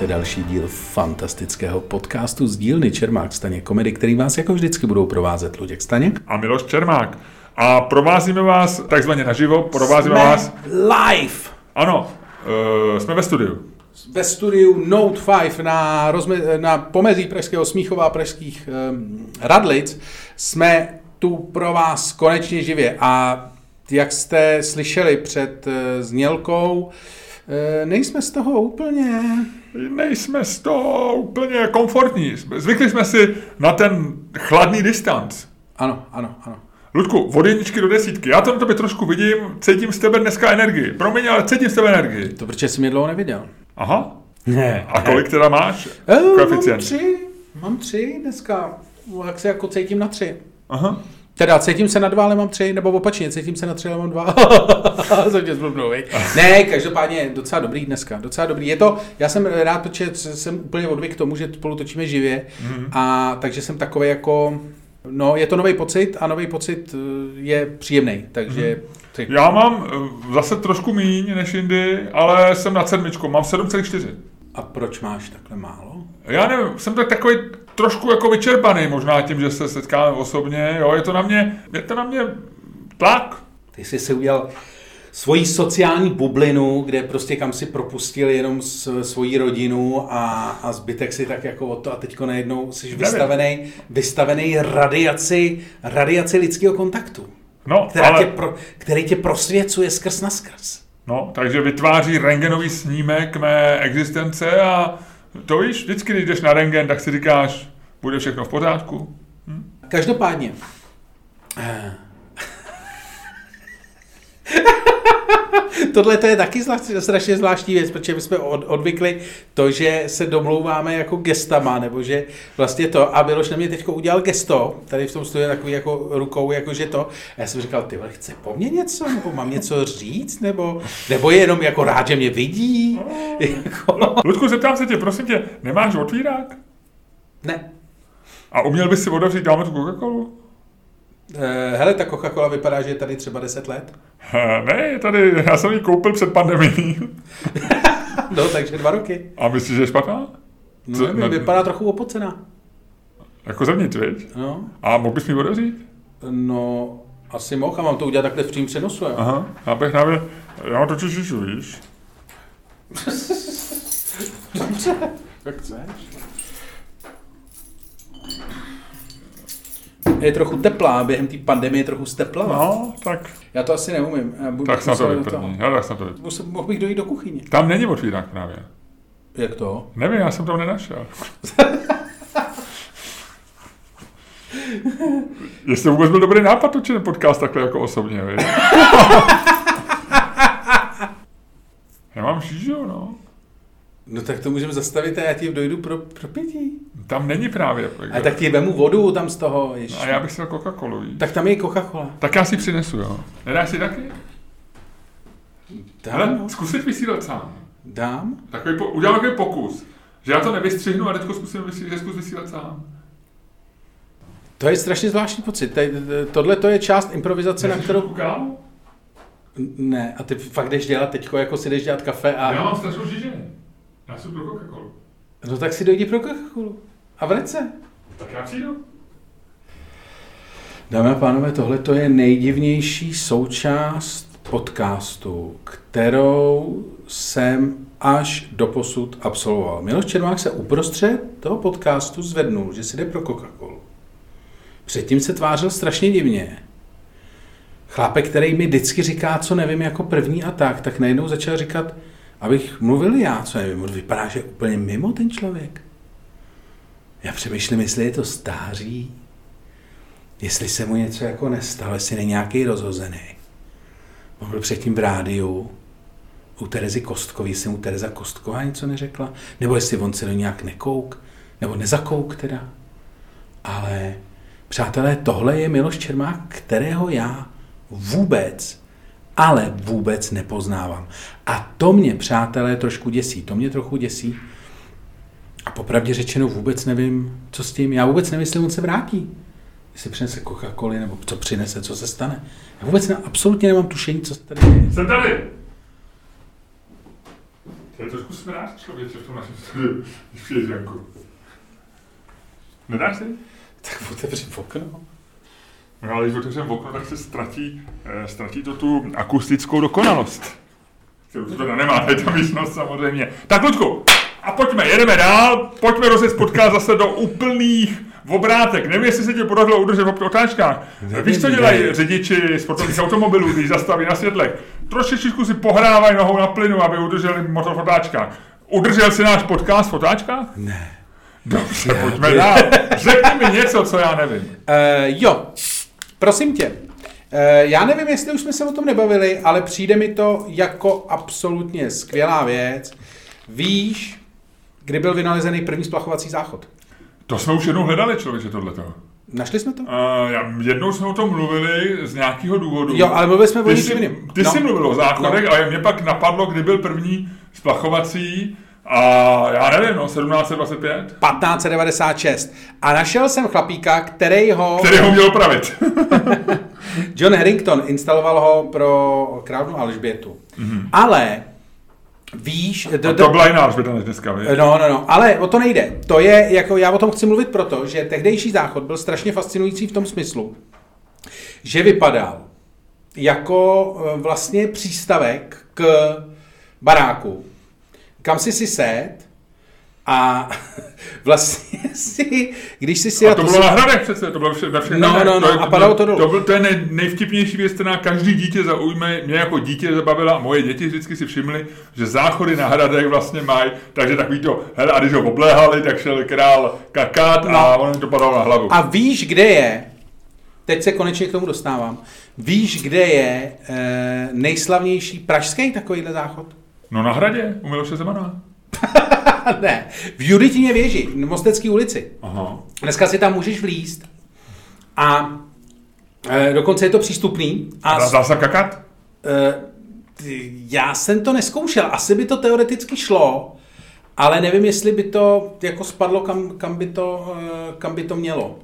Posloucháte další díl fantastického podcastu z dílny Čermák Staněk komedy, který vás jako vždycky budou provázet Luděk Staněk. A Miloš Čermák. A provázíme vás takzvaně naživo, provázíme Jsme vás, live ano, uh, jsme ve studiu. ve studiu Note 5 na, rozme, na pomezí Pražského Smíchova a Pražských um, Radlic. Jsme tu pro vás konečně živě a jak jste slyšeli před uh, znělkou, uh, nejsme z toho úplně... Nejsme z toho úplně komfortní. Zvykli jsme si na ten chladný distanc. Ano, ano, ano. Ludku, od jedničky do desítky. Já to na tobě trošku vidím, cítím z tebe dneska energii. Promiň, ale cítím z tebe energii. To protože jsem je dlouho neviděl. Aha. Ne. A kolik teda máš? Eh, Mám Koeficient. tři, mám tři dneska, jak se jako cítím na tři. Aha. Teda cítím se na dva, ale mám tři, nebo opačně, cítím se na tři, ale mám dva. [LAUGHS] Jsem tě zblbnul, viď? Ne, každopádně docela dobrý dneska, docela dobrý. Je to, já jsem rád, protože jsem úplně odvyk k tomu, že spolu točíme živě, Mhm. a takže jsem takový jako, no je to nový pocit a nový pocit eh, je příjemný, takže tři. Já mám eh, zase trošku míň než jindy, ale jsem na sedmičku, mám 7,4. A proč máš takhle málo? Já nevím, jsem tak takový trošku jako vyčerpaný možná tím, že se setkáme osobně, jo, je to na mě, je to na mě tlak. Ty jsi si udělal svoji sociální bublinu, kde prostě kam si propustil jenom s, svoji rodinu a, a zbytek si tak jako o to a teďko najednou jsi vystavený, vystavený radiaci, radiaci lidského kontaktu, No, která ale, tě pro, který tě prosvěcuje skrz na skrz. No, takže vytváří rengenový snímek mé existence a to víš, vždycky, když jdeš na rengen, tak si říkáš, bude všechno v pořádku. Každopádně. [LAUGHS] Tohle to je taky zvlášť, strašně zvláštní věc, protože my jsme od, odvykli to, že se domlouváme jako gestama, nebo že vlastně to, a Miloš na mě teď udělal gesto, tady v tom studiu takový jako rukou, jakože to, a já jsem říkal, ty vole, chce po mně něco, nebo mám něco říct, nebo, nebo je jenom jako rád, že mě vidí, jako, Ludku, zeptám se tě, prosím tě, nemáš otvírák? ne. A uměl bys si otevřít dáme tu Coca-Colu? Eh, Hele, ta Coca-Cola vypadá, že je tady třeba 10 let. Eh, Ne, tady, já jsem ji koupil před pandemií. [LAUGHS] no, takže dva roky. A myslíš, že je špatná? No, Co- nevím, ne- vypadá trochu opocená. Jako zevnitř, viď? No, A mohl bys mi otevřít? no, asi mohl a mám to udělat takhle v přímém přenosu, jo. Aha, já bych právě, já mám totiž víš? [LAUGHS] Dobře, jak chceš. Je trochu teplá, během té pandemie je trochu steplava. No, tak, Já to asi neumím. Já budu tak snad to toho. Já tak snad to Mohl bych dojít do kuchyně. Tam není otvírák právě. Jak to? Nevím, já jsem tam nenašel. [LAUGHS] Jestli to vůbec byl dobrý nápad, točit ten podcast takhle jako osobně, víš? [LAUGHS] Já mám žížu, no. No tak to můžeme zastavit a já ti dojdu pro, pro pití. Tam není právě. A tak ti vemu vodu tam z toho, ježiš. A já bych si dal Coca-Colu, víš? Tak tam je Coca-Cola. Tak já si přinesu, jo. Nedáš si taky? Dám, Hele, no. zkusit vysílat sám. Dám? Takový po, udělám takový pokus. Že já to nevystřihnu a teďko zkusím vysílat, zkus vysílat sám. To je strašně zvláštní pocit. Tohle to je část improvizace, na Nechceš kterou... kávu? Ne, a ty fakt jdeš dělat teďko, jako si jdeš dělat kafe a... Já mám strašnou žíži. Já jsem pro Coca-Colu. No tak si dojdi pro Coca-Colu. A vrať se. Tak já přijdu. Dámy a pánové, tohle to je nejdivnější součást podcastu, kterou jsem až doposud absolvoval. Miloš Čermák se uprostřed toho podcastu zvednul, že si jde pro Coca-Colu. Předtím se tvářil strašně divně. Chlápek, který mi vždycky říká, co nevím jako první a tak, tak najednou začal říkat, abych mluvil já, co nevím. On vypadá, že je úplně mimo ten člověk. Já přemýšlím, jestli je to stáří, jestli se mu něco jako nestalo, jestli není nějaký rozhozený. On byl předtím v rádiu, u Terezy Kostkový, jestli mu Tereza Kostková něco neřekla, nebo jestli on se do nějak nekouk, nebo nezakouk teda. Ale, přátelé, tohle je Miloš Čermák, kterého já vůbec, ale vůbec nepoznávám. A to mě, přátelé, trošku děsí. To mě trochu děsí. A popravdě řečeno vůbec nevím, co s tím. Já vůbec nevím, jestli on se vrátí. Jestli přinese Coca-Cola, nebo co přinese, co se stane. Já vůbec ne, absolutně nemám tušení, co se tady děje. Jsem tady. To je trošku smráč člověče v tom našem studiu, když přijde zvenku. Nedáš si? Tak otevři okno. No, ale když otevřeme okno, tak se ztratí, eh, ztratí to tu akustickou dokonalost. Kterou tu teda nemá, je ta místnost samozřejmě. Tak, Ludku, a pojďme, jedeme dál, pojďme rozjet podcast zase do úplných obrátek. Nevím, jestli se ti podařilo udržet v otáčkách. Víš, co dělají ne. řidiči sportovních automobilů, když zastaví na světlech? Trošičku si pohrávají nohou na plynu, aby udrželi motor v otáčkách. Udržel si náš podcast v otáčkách? Ne. Dobře, pojďme dál. [LAUGHS] Řekni mi něco, co já nevím. Uh, jo, prosím tě. Uh, já nevím, jestli už jsme se o tom nebavili, ale přijde mi to jako absolutně skvělá věc. Víš, kdy byl vynalezený první splachovací záchod? To jsme už jednou hledali, člověče, tohleto. Našli jsme to? Uh, já, jednou jsme o tom mluvili z nějakého důvodu. Jo, ale mluvili jsme o ty něčem jsi, jiném. ty No. jsi mluvil o záchodech, No. ale mě pak napadlo, kdy byl první splachovací a já nevím, no, 1725, 1596. A našel jsem chlapíka, který ho... který ho měl opravit. [LAUGHS] John Harrington instaloval ho pro královnu Alžbětu. Mm-hmm. Ale víš... A to byla jiná Alžběta než dneska, víš? No, no, no, ale o to nejde. To je, jako já o tom chci mluvit proto, že tehdejší záchod byl strašně fascinující v tom smyslu, že vypadal jako eh, vlastně přístavek k baráku, kam si si set a [LAUGHS] vlastně [LAUGHS] si, když si si... A to bylo na hradech přece, to bylo vše, ve všech No, hradech. no, no, to, je- a padalo to dolů. To, byl, to je nej, nejvtipnější věc, která každý dítě zaujme. Mě jako dítě zabavila, moje děti vždycky si všimly, že záchody na hradech vlastně mají, takže takový to, hele, a když ho obléhali, tak šel král kakát a No. on jim to padalo na hlavu. A víš, kde je, teď se konečně k tomu dostávám, víš, kde je e, nejslavnější pražský takovýhle záchod? No na hradě, u Miloše Zemana. [LAUGHS] ne, v Juditině věži, v Mostecké ulici. Aha. Dneska si tam můžeš vlízt a e, dokonce je to přístupný. A Dá, dá se kakat? e, já jsem to neskoušel, asi by to teoreticky šlo, ale nevím, jestli by to jako spadlo, kam, kam, by, to, e, kam by to mělo.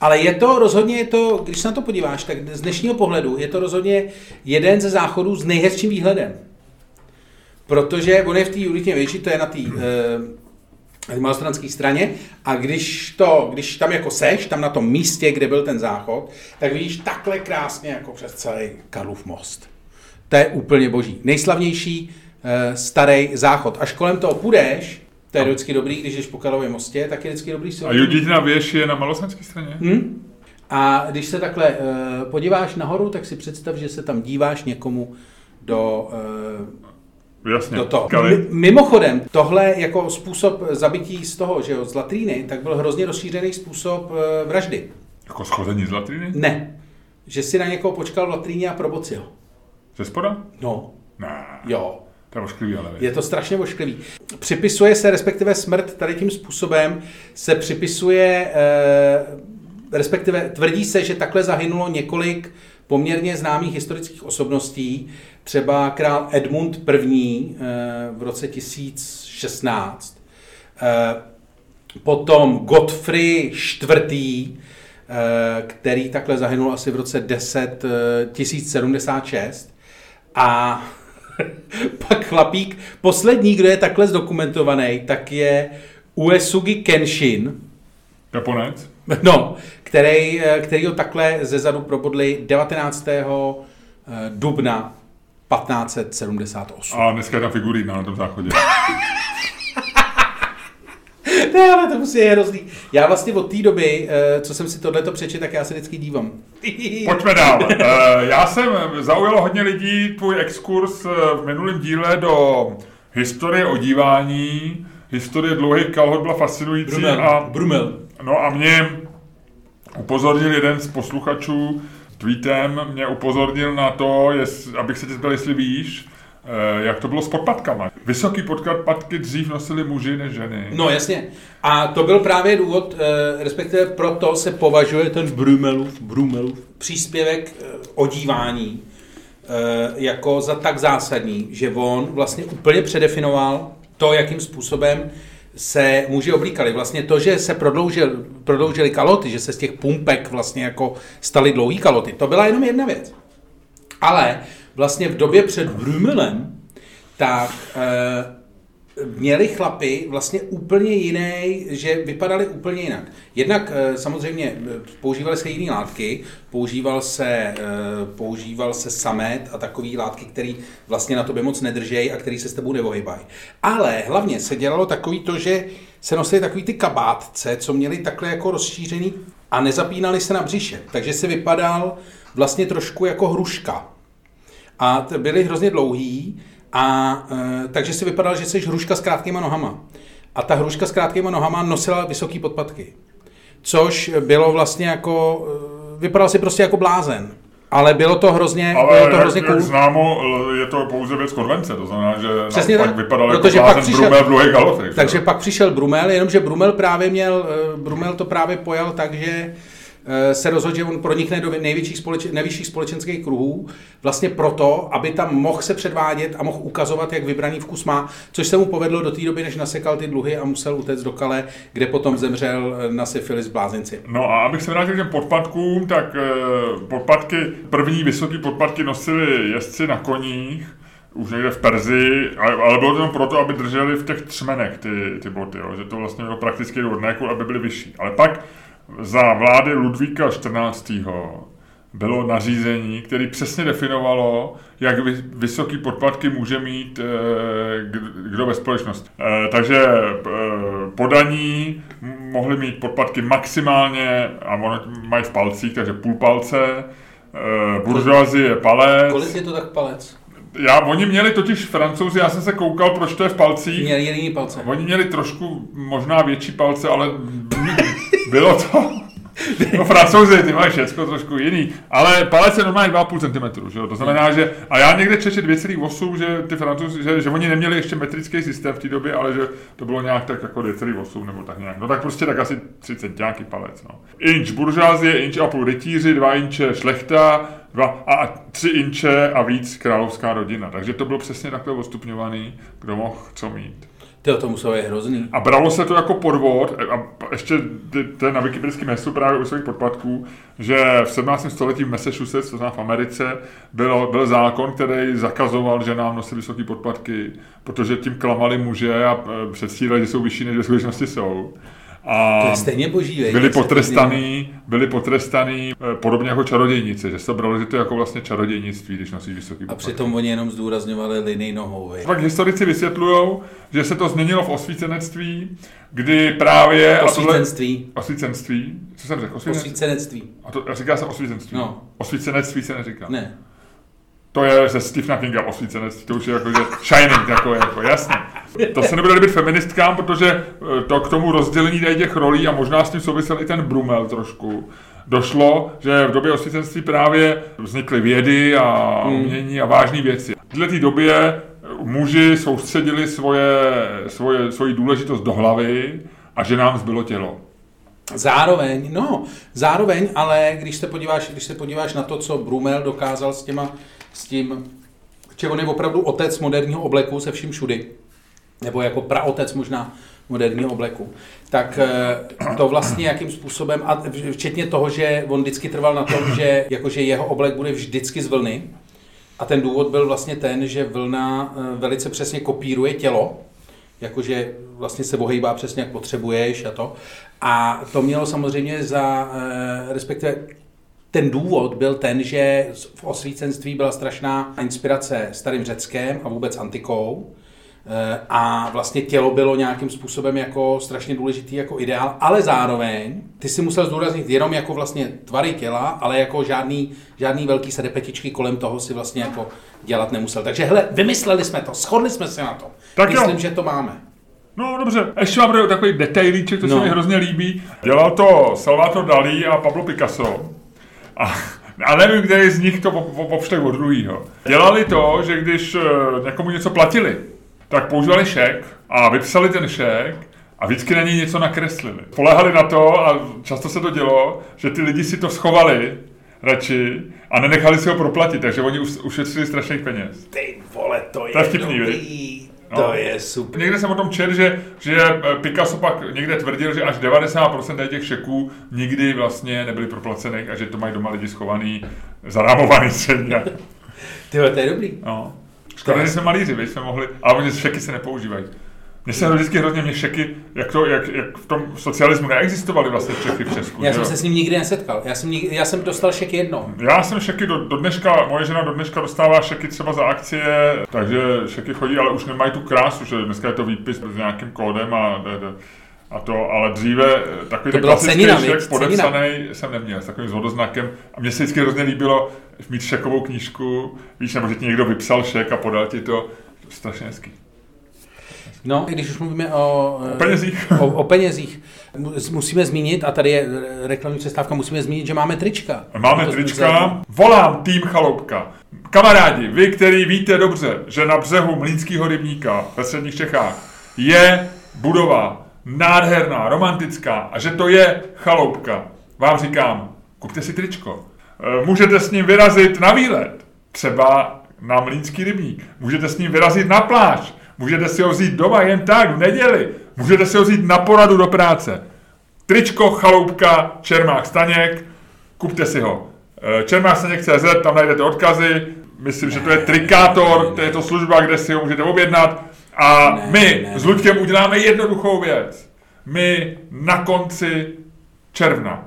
Ale je to rozhodně, je to, když se na to podíváš, tak z dnešního pohledu je to rozhodně jeden ze záchodů s nejhezčím výhledem. Protože on je v té Juditě větší, to je na té e, malostranské straně a když, to, když tam jako seš, tam na tom místě, kde byl ten záchod, tak vidíš takhle krásně jako přes celý Karlův most. To je úplně boží. Nejslavnější e, starý záchod. Až kolem toho půjdeš, to je vždycky dobrý, když jdeš po Karlově mostě, tak je vždycky dobrý si A Juditina věž je na malostranské straně? Hmm? A když se takhle uh, podíváš nahoru, tak si představ, že se tam díváš někomu do, uh, Jasně, do toho. Kali. Mimochodem, tohle jako způsob zabití z toho, že jo, z latríny, tak byl hrozně rozšířený způsob uh, vraždy. Jako schození z latriny? Ne. Že si na někoho počkal v latríně a probocil. Ze spoda? No, Ne. jo. To je ošklivý, ale Je to strašně ošklivý. Připisuje se, respektive smrt tady tím způsobem, se připisuje, eh, respektive tvrdí se, že takhle zahynulo několik poměrně známých historických osobností, třeba král Edmund I. Eh, v roce 1016, eh, potom Godfrey IV., eh, který takhle zahynul asi v roce 10, eh, 1076 a [LAUGHS] pak chlapík, poslední, kdo je takhle zdokumentovaný, tak je Uesugi Kenshin, Japonec? No, který, který ho takhle ze zadu probodli 19. eh, dubna 1578. A dneska je tam figurína na tom záchodě. [LAUGHS] Ne, ale to musí je hrozný. Já vlastně od té doby, eh, co jsem si tohleto přečet, tak já se vždycky dívám. [LAUGHS] Pojďme dál. Eh, Já jsem zaujalo hodně lidí tvůj exkurs v minulém díle do historie odívání. Historie dlouhých kalhot byla fascinující a, Brumel. No a mě upozornil jeden z posluchačů tweetem, mě upozornil na to, jest, abych se tě zeptal, jestli víš, eh, jak to bylo s podpatkama. Vysoký podpatky dřív nosili muži než ženy. No jasně. A to byl právě důvod, eh, respektive proto se považuje ten Brumelův, Brumelův příspěvek eh, odívání jako za tak zásadní, že on vlastně úplně předefinoval to, jakým způsobem se muži oblíkali. Vlastně to, že se prodloužil, prodloužily kaloty, že se z těch pumpek vlastně jako staly dlouhý kaloty, to byla jenom jedna věc. Ale vlastně v době před Brumelem, tak eh, měli chlapy vlastně úplně jiný, že vypadali úplně jinak. Jednak eh, samozřejmě eh, používaly se jiné látky, používal se, eh, používal se samet a takový látky, které vlastně na tobě moc nedržejí a který se s tebou nevohybají. Ale hlavně se dělalo takový to, že se nosily takový ty kabátce, co měli takhle jako rozšířený a nezapínali se na břiše. Takže se vypadal vlastně trošku jako hruška. A byly hrozně dlouhý, a e, takže si vypadal, že jsi hruška s krátkýma nohama. A ta hruška s krátkýma nohama nosila vysoký podpatky. Což bylo vlastně jako, e, vypadal si prostě jako blázen. Ale bylo to hrozně, Ale bylo to jak, hrozně jak cool. známo, l- je to pouze věc konvence, to znamená, že Přesně pak tak, vypadal jako protože pak blázen přišel- Brumel v dlouhých kalotech. Takže že? pak přišel Brumel, jenomže Brumel právě měl, eh, Brumel to právě pojal tak, že se rozhodl, že on pronikne do největších společ, nejvyšších společenských kruhů, vlastně proto, aby tam mohl se předvádět a mohl ukazovat, jak vybraný vkus má, což se mu povedlo do té doby, než nasekal ty dluhy a musel utéct do Kale, kde potom zemřel eh, na syfilis blázinci. No a abych se vrátil k těm podpatkům, tak eh, podpatky, první vysoké podpatky nosili jezdci na koních, už někde v Perzi, ale ale bylo to jenom proto, aby drželi v těch třmenech ty, ty boty, jo, že to vlastně bylo prakticky jako aby byly vyšší. Ale pak za vlády Ludvíka 14. bylo nařízení, který přesně definovalo, jak vy- vysoký podpatky může mít eh, kdo ve společnosti. Eh, Takže eh, podaní mohli mít podpatky maximálně, a ono mají v palcích, takže půl palce, buržoazie je palec. Kolik je to tak palec? Já, oni měli totiž francouzi, já jsem se koukal, proč to je v palcích. Měl jiný palce. Oni měli trošku možná větší palce, ale bylo to... No francouzi, ty mají všecko trošku jiný, ale palec je normálně 2,5 cm, že jo? to znamená, že, a já někde četl 2,8, že ty francouzi, že, že, oni neměli ještě metrický systém v té době, ale že to bylo nějak tak jako 2,8 nebo tak nějak, no tak prostě tak asi 30 nějaký palec, no. Inč buržázie, inč a půl rytíři, 2 inče šlechta, dva, a 3 inče a víc královská rodina, takže to bylo přesně takhle odstupňovaný, kdo mohl co mít. Ty to muselo být hrozný. A bralo se to jako podvod, a ještě to je na wikipedickém heslu právě u svých podpadků, že v 17. století v Massachusetts, to znamená v Americe, byl, byl zákon, který zakazoval ženám nosit vysoké podpadky, protože tím klamali muže a e, předstírali, že jsou vyšší, než ve skutečnosti jsou. A to je stejně boží, byli potrestaný, byli potrestaný eh, podobně jako čarodějnice, že se brali, že to je jako vlastně čarodějnictví, když nosíš vysoký A přitom oni jenom zdůrazňovali linii nohou. Vej. Pak historici vysvětlují, že se to změnilo v osvícenectví, kdy právě... Osvícenství. Osvícenství. Co jsem řekl? Osvícenectví. A to říká se osvícenství. No. Osvícenectví se neříká. Ne. To je ze Stephena Kinga osvícenectví, to už je jako, že [LAUGHS] Shining, jako, jako jasně. To se nebude líbit feministkám, protože eh, to k tomu rozdělení těch rolí a možná s tím souvisel i ten Brumel trošku, došlo, že v době osvícenství právě vznikly vědy a hmm. umění a vážné věci. V této době muži soustředili svoje, svoje, svoji důležitost do hlavy a že nám zbylo tělo. Zároveň, no, zároveň, ale když se podíváš, když se podíváš na to, co Brumel dokázal s těma, s tím, že on je opravdu otec moderního obleku se vším všudy, nebo jako praotec možná moderního obleku, tak eh, to vlastně jakým způsobem, a včetně toho, že on vždycky trval na tom, [CLEARS THROAT] že jakože jeho oblek bude vždycky z vlny, a ten důvod byl vlastně ten, že vlna eh, velice přesně kopíruje tělo, jakože vlastně se ohejbá přesně, jak potřebuješ a to. A to mělo samozřejmě za, eh, respektive ten důvod byl ten, že v osvícenství byla strašná inspirace starým Řeckém a vůbec antikou, a vlastně tělo bylo nějakým způsobem jako strašně důležitý jako ideál, ale zároveň ty si musel zdůraznit jenom jako vlastně tvary těla, ale jako žádný, žádný velký sedepetičky kolem toho si vlastně jako dělat nemusel. Takže hele, vymysleli jsme to, shodli jsme se na to. Tak Myslím, jo. že to máme. No dobře, ještě mám takový detailíček, to no. se mi hrozně líbí. Dělal to Salvatore Dalí a Pablo Picasso. A a nevím, který z nich to popšte od druhýho. Dělali to, že když eh, někomu něco platili, tak používali šek a vypsali ten šek a vždycky na něj něco nakreslili. Polehali na to a často se to dělo, že ty lidi si to schovali radši a nenechali si ho proplatit, takže oni ušetřili strašných peněz. Ty vole, to je, to je vtipný, dobrý. No. To je super. Někde jsem o tom čet, že, že Picasso pak někde tvrdil, že až 90% těch šeků nikdy vlastně nebyly proplacených a že to mají doma lidi schovaný, zarámovaný celý. [LAUGHS] Ty to je dobrý. No. Škoda, že jsme malíři, jsme mohli, ale oni šeky se nepoužívají. Mně se vždycky hrozně mě šeky, jak, to, jak, jak v tom socialismu neexistovaly vlastně Čechy v Česku. Já jsem se s ním nikdy nesetkal. Já jsem, nikdy, já jsem dostal šeky jedno. Já jsem šeky do, do, dneška, moje žena do dneška dostává šeky třeba za akcie, takže šeky chodí, ale už nemají tu krásu, že dneska je to výpis s nějakým kódem a de, de, a to, ale dříve takový to klasický šek podepsaný jsem neměl s takovým vodoznakem a mně se vždycky hrozně líbilo mít šekovou knížku, víš, nebo že ti někdo vypsal šek a podal ti to, strašně hezký. No, když už mluvíme o, o penězích, [LAUGHS] o, o penězích. Musíme zmínit, a tady je reklamní přestávka, musíme zmínit, že máme trička. Máme trička, volám tým Chaloupka. Kamarádi, vy, který víte dobře, že na břehu Mlínského rybníka ve středních Čechách je budova nádherná, romantická a že to je chaloupka, vám říkám, kupte si tričko. E, můžete s ním vyrazit na výlet, třeba na Mlínský rybník. Můžete s ním vyrazit na pláž. Můžete si ho vzít doma jen tak v neděli. Můžete si ho vzít na poradu do práce. Tričko, chaloupka, Čermák Staněk, kupte si ho. E, Čermák Staněk.cz, tam najdete odkazy. Myslím, že to je Trikátor, to je to služba, kde si ho můžete objednat. A ne, my ne, s Luďkem uděláme jednoduchou věc. My na konci června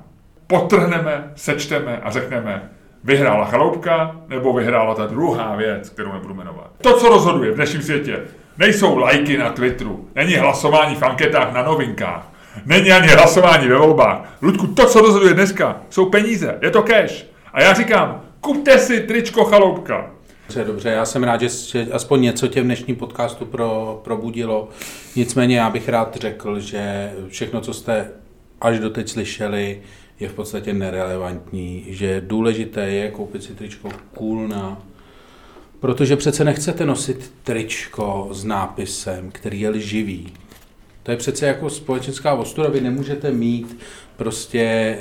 potrhneme, sečteme a řekneme, vyhrála chaloupka nebo vyhrála ta druhá věc, kterou nebudu jmenovat. To, co rozhoduje v dnešním světě, nejsou lajky na Twitteru, není hlasování v anketách na novinkách, není ani hlasování ve volbách. Ludku, to, co rozhoduje dneska, jsou peníze, je to cash. A já říkám, kupte si tričko chaloupka. Dobře, dobře, já jsem rád, že, aspoň něco tě v dnešním podcastu pro, probudilo. Nicméně já bych rád řekl, že všechno, co jste až doteď slyšeli, je v podstatě nerelevantní, že důležité je koupit si tričko Coolna, protože přece nechcete nosit tričko s nápisem, který je lživý. To je přece jako společenská ostuda, vy nemůžete mít prostě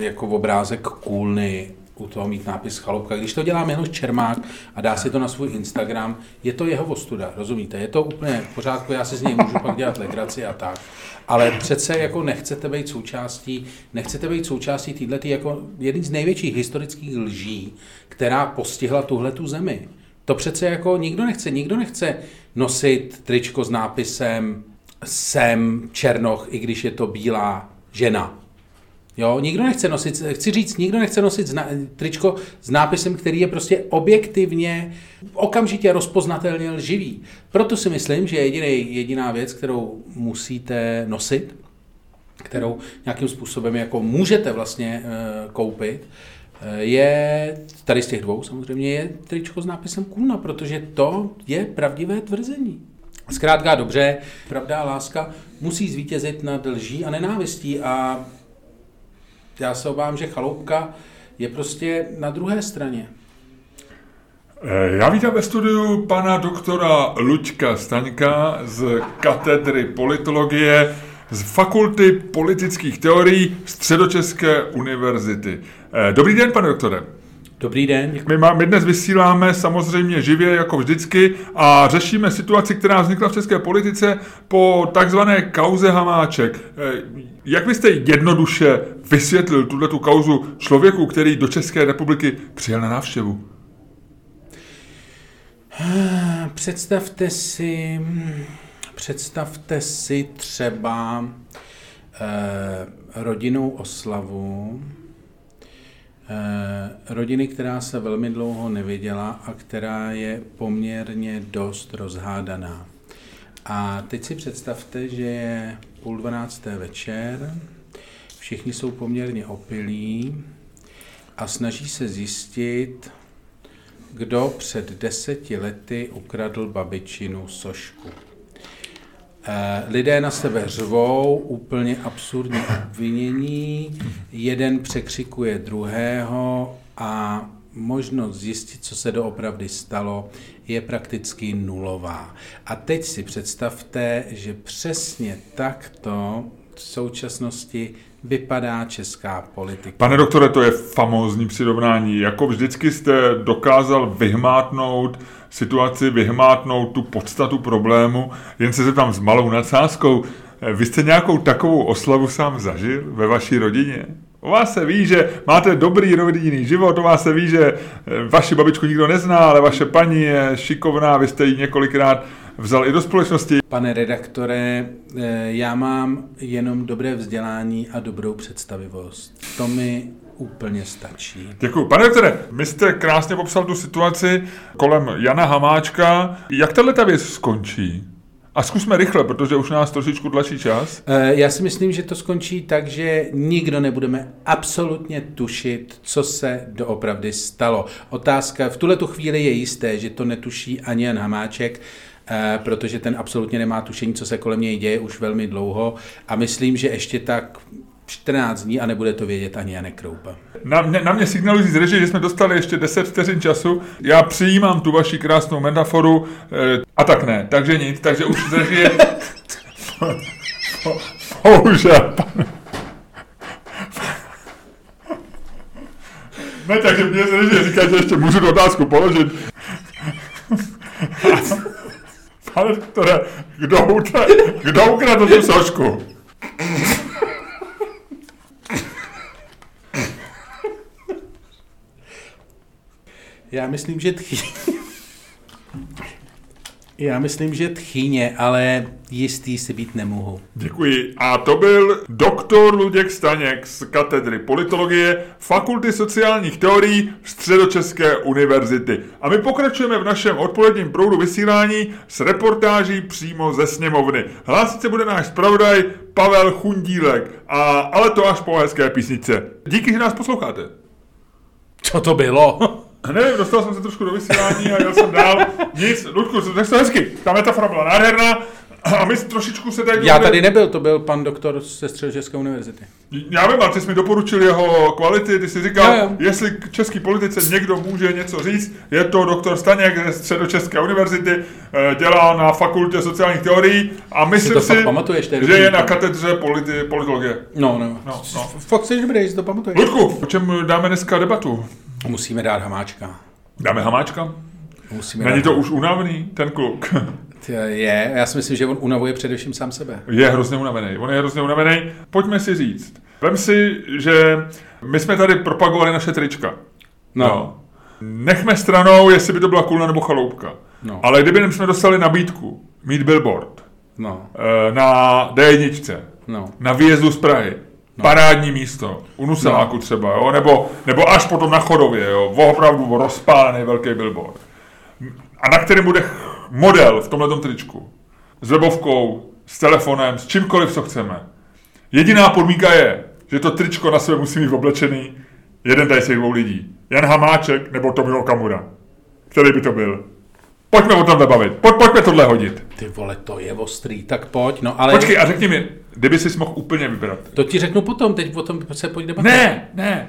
jako obrázek kůlny u toho mít nápis Chaloupka. Když to dělá Miloš Čermák a dá si to na svůj Instagram, je to jeho ostuda, rozumíte? Je to úplně v pořádku, já si z něj můžu pak dělat legraci a tak. Ale přece jako nechcete být součástí, nechcete být součástí této jako jedný z největších historických lží, která postihla tuhle tu zemi. To přece jako nikdo nechce, nikdo nechce nosit tričko s nápisem jsem Černoch, i když je to bílá žena. Jo, nikdo nechce nosit, chci říct, nikdo nechce nosit zna, tričko s nápisem, který je prostě objektivně, okamžitě rozpoznatelně lživý. Proto si myslím, že jediný, jediná věc, kterou musíte nosit, kterou nějakým způsobem jako můžete vlastně uh, koupit, eh, je, tady z těch dvou samozřejmě, je tričko s nápisem Kuna, protože to je pravdivé tvrzení. Zkrátka dobře, pravda a láska musí zvítězit nad lží a nenávistí a já se obávám, že chaloupka je prostě na druhé straně. Eh, já vítám ve studiu pana doktora Luďka Staňka z katedry politologie z Fakulty politických teorií Středočeské univerzity. Eh, dobrý den, pane doktore. Dobrý den. My, má, my dnes vysíláme samozřejmě živě jako vždycky a řešíme situaci, která vznikla v české politice po takzvané kauze Hamáček. Eh, jak byste jednoduše vysvětlil tuhle tu kauzu člověku, který do České republiky přijel na návštěvu? Představte si, představte si třeba eh, rodinnou oslavu, Eh, rodiny, která se velmi dlouho neviděla a která je poměrně dost rozhádaná. A teď si představte, že je půl dvanácté večer, všichni jsou poměrně opilí a snaží se zjistit, kdo před deseti lety ukradl babičinu sošku. Eh, lidé na sebe řvou, úplně absurdní obvinění, jeden překřikuje druhého a možnost zjistit, co se doopravdy stalo, je prakticky nulová. A teď si představte, že přesně takto v současnosti vypadá česká politika. Pane doktore, to je famózní přirovnání. Jako vždycky jste dokázal vyhmátnout situaci, vyhmátnout tu podstatu problému, jen se zeptám s malou nadsázkou. Vy jste nějakou takovou oslavu sám zažil ve vaší rodině? O vás se ví, že máte dobrý rodinný život, o vás se ví, že vaši babičku nikdo nezná, ale vaše paní je šikovná, vy jste ji několikrát vzal i do společnosti. Pane redaktore, eh, já mám jenom dobré vzdělání a dobrou představivost. To mi úplně stačí. Děkuji. Pane doktore, my jste krásně popsal tu situaci kolem Jana Hamáčka. Jak tahle ta věc skončí? A zkusme rychle, protože už nás trošičku tlačí čas. Eh, já si myslím, že to skončí tak, že nikdo nebudeme absolutně tušit, co se doopravdy stalo. Otázka, v tuhle chvíli je jisté, že to netuší ani Jan Hamáček, protože ten absolutně nemá tušení, co se kolem něj děje už velmi dlouho a myslím, že ještě tak 14 dní a nebude to vědět ani Janek Kroupa. Na mě, na mě signalují z režie, že jsme dostali ještě 10 vteřin času. Já přijímám tu vaši krásnou metaforu e, a tak ne, takže nic, takže už z režie... [LAUGHS] Bohužel, Ne, takže mě z režie říká, že ještě můžu tu otázku položit. [LAUGHS] Pane doktore, kdo, kdo ukradl tu sošku? Já myslím, že tchý... Já myslím, že tchýně, ale jistý si být nemohu. Děkuji. A to byl doktor Luděk Staněk z katedry politologie Fakulty sociálních teorií Středočeské univerzity. A my pokračujeme v našem odpoledním proudu vysílání s reportáží přímo ze sněmovny. Hlásit se bude náš zpravodaj Pavel Chundílek, a, ale to až po hezké písnice. Díky, že nás posloucháte. Co to bylo? [LAUGHS] Nevím, dostal jsem se trošku do vysílání a jel jsem dál. Nic, Ludku, tak to hezky. Ta metafora byla nádherná. A my trošičku se tady... Já tady nebyl, to byl pan doktor ze Středočeské univerzity. Já vím, ale ty jsi mi doporučil jeho kvality, ty jsi říkal, jo, jo. jestli k české politice někdo může něco říct, je to doktor Staněk ze Středočeské univerzity, eh, dělá na fakultě sociálních teorií a myslím si, že je na katedře politi- politologie. No, no. no, no. Fakt jsi dobrý, že to pamatuješ. Ludku, o čem dáme dneska debatu? Musíme dát hamáčka. Dáme hamáčka? Musíme Není dát... to už unavený, ten kluk? Je, já si myslím, že on unavuje především sám sebe. Je hrozně unavený. On je hrozně unavený. Pojďme si říct. Vem si, že my jsme tady propagovali naše trička. No. Nechme stranou, jestli by to byla kulna nebo chaloupka. No. Ale kdyby jsme dostali nabídku mít billboard No, eh, na D1, no. na výjezdu z Prahy, parádní místo, u Nuseláku No. třeba, jo? Nebo, nebo až potom na Chodově, jo? opravdu rozpálený velký billboard. A na kterém bude model v tomhle tričku. S webovkou, s telefonem, s čímkoliv, co chceme. Jediná podmínka je, že to tričko na sebe musí mít oblečený jeden tady z těch dvou lidí. Jan Hamáček nebo Tomio Kamura. Který by to byl? Pojďme o tomhle bavit. Pojď, pojďme tohle hodit. Ty vole, to je ostrý, tak pojď. No ale Počkej a řekni mi, kdyby jsi mohl úplně vybrat. to ti řeknu potom, teď o tom se pojď debatovat. Ne, ne.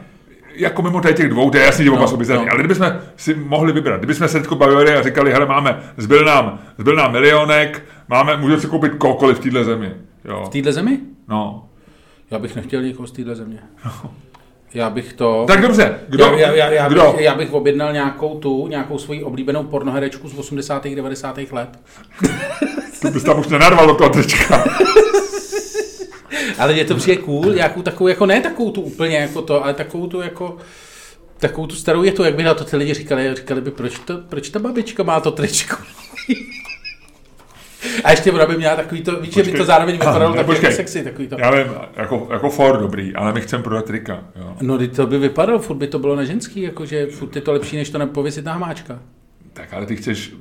Jako mimo tady těch dvou, to je jasný, že oba No, jsou bizarní, no. ale kdybychom si mohli vybrat, kdybychom se teď bavili a říkali, hele, máme, zbyl nám, zbyl nám milionek, máme, můžeme si koupit kohokoliv v téhle zemi. Jo. V téhle zemi? No. Já bych nechtěl nikoho z téhle země. Já bych to... Tak dobře, kdo? já, já, já, já, kdo? bych, já bych objednal nějakou tu, nějakou svoji oblíbenou pornoherečku z 80. 90. let. [LAUGHS] Ty bys tam už nenarval do toho trička. [LAUGHS] Ale je to přijde cool, nějakou takovou, jako ne takovou tu úplně jako to, ale takovou tu jako, takovou tu starou je to, jak by na to ty lidi říkali, říkali by, proč, to, proč ta babička má to tričko? A ještě ona by měla takový to, víš, že by to zároveň vypadalo Ne, tak počkej. jako sexy, takový to. Já vím, jako, jako for dobrý, ale my chceme prodat trika. Jo. No, to by vypadalo, furt by to bylo na ženský, jakože furt je to lepší, než to nepověsit na hamáčka. Tak ale ty chceš,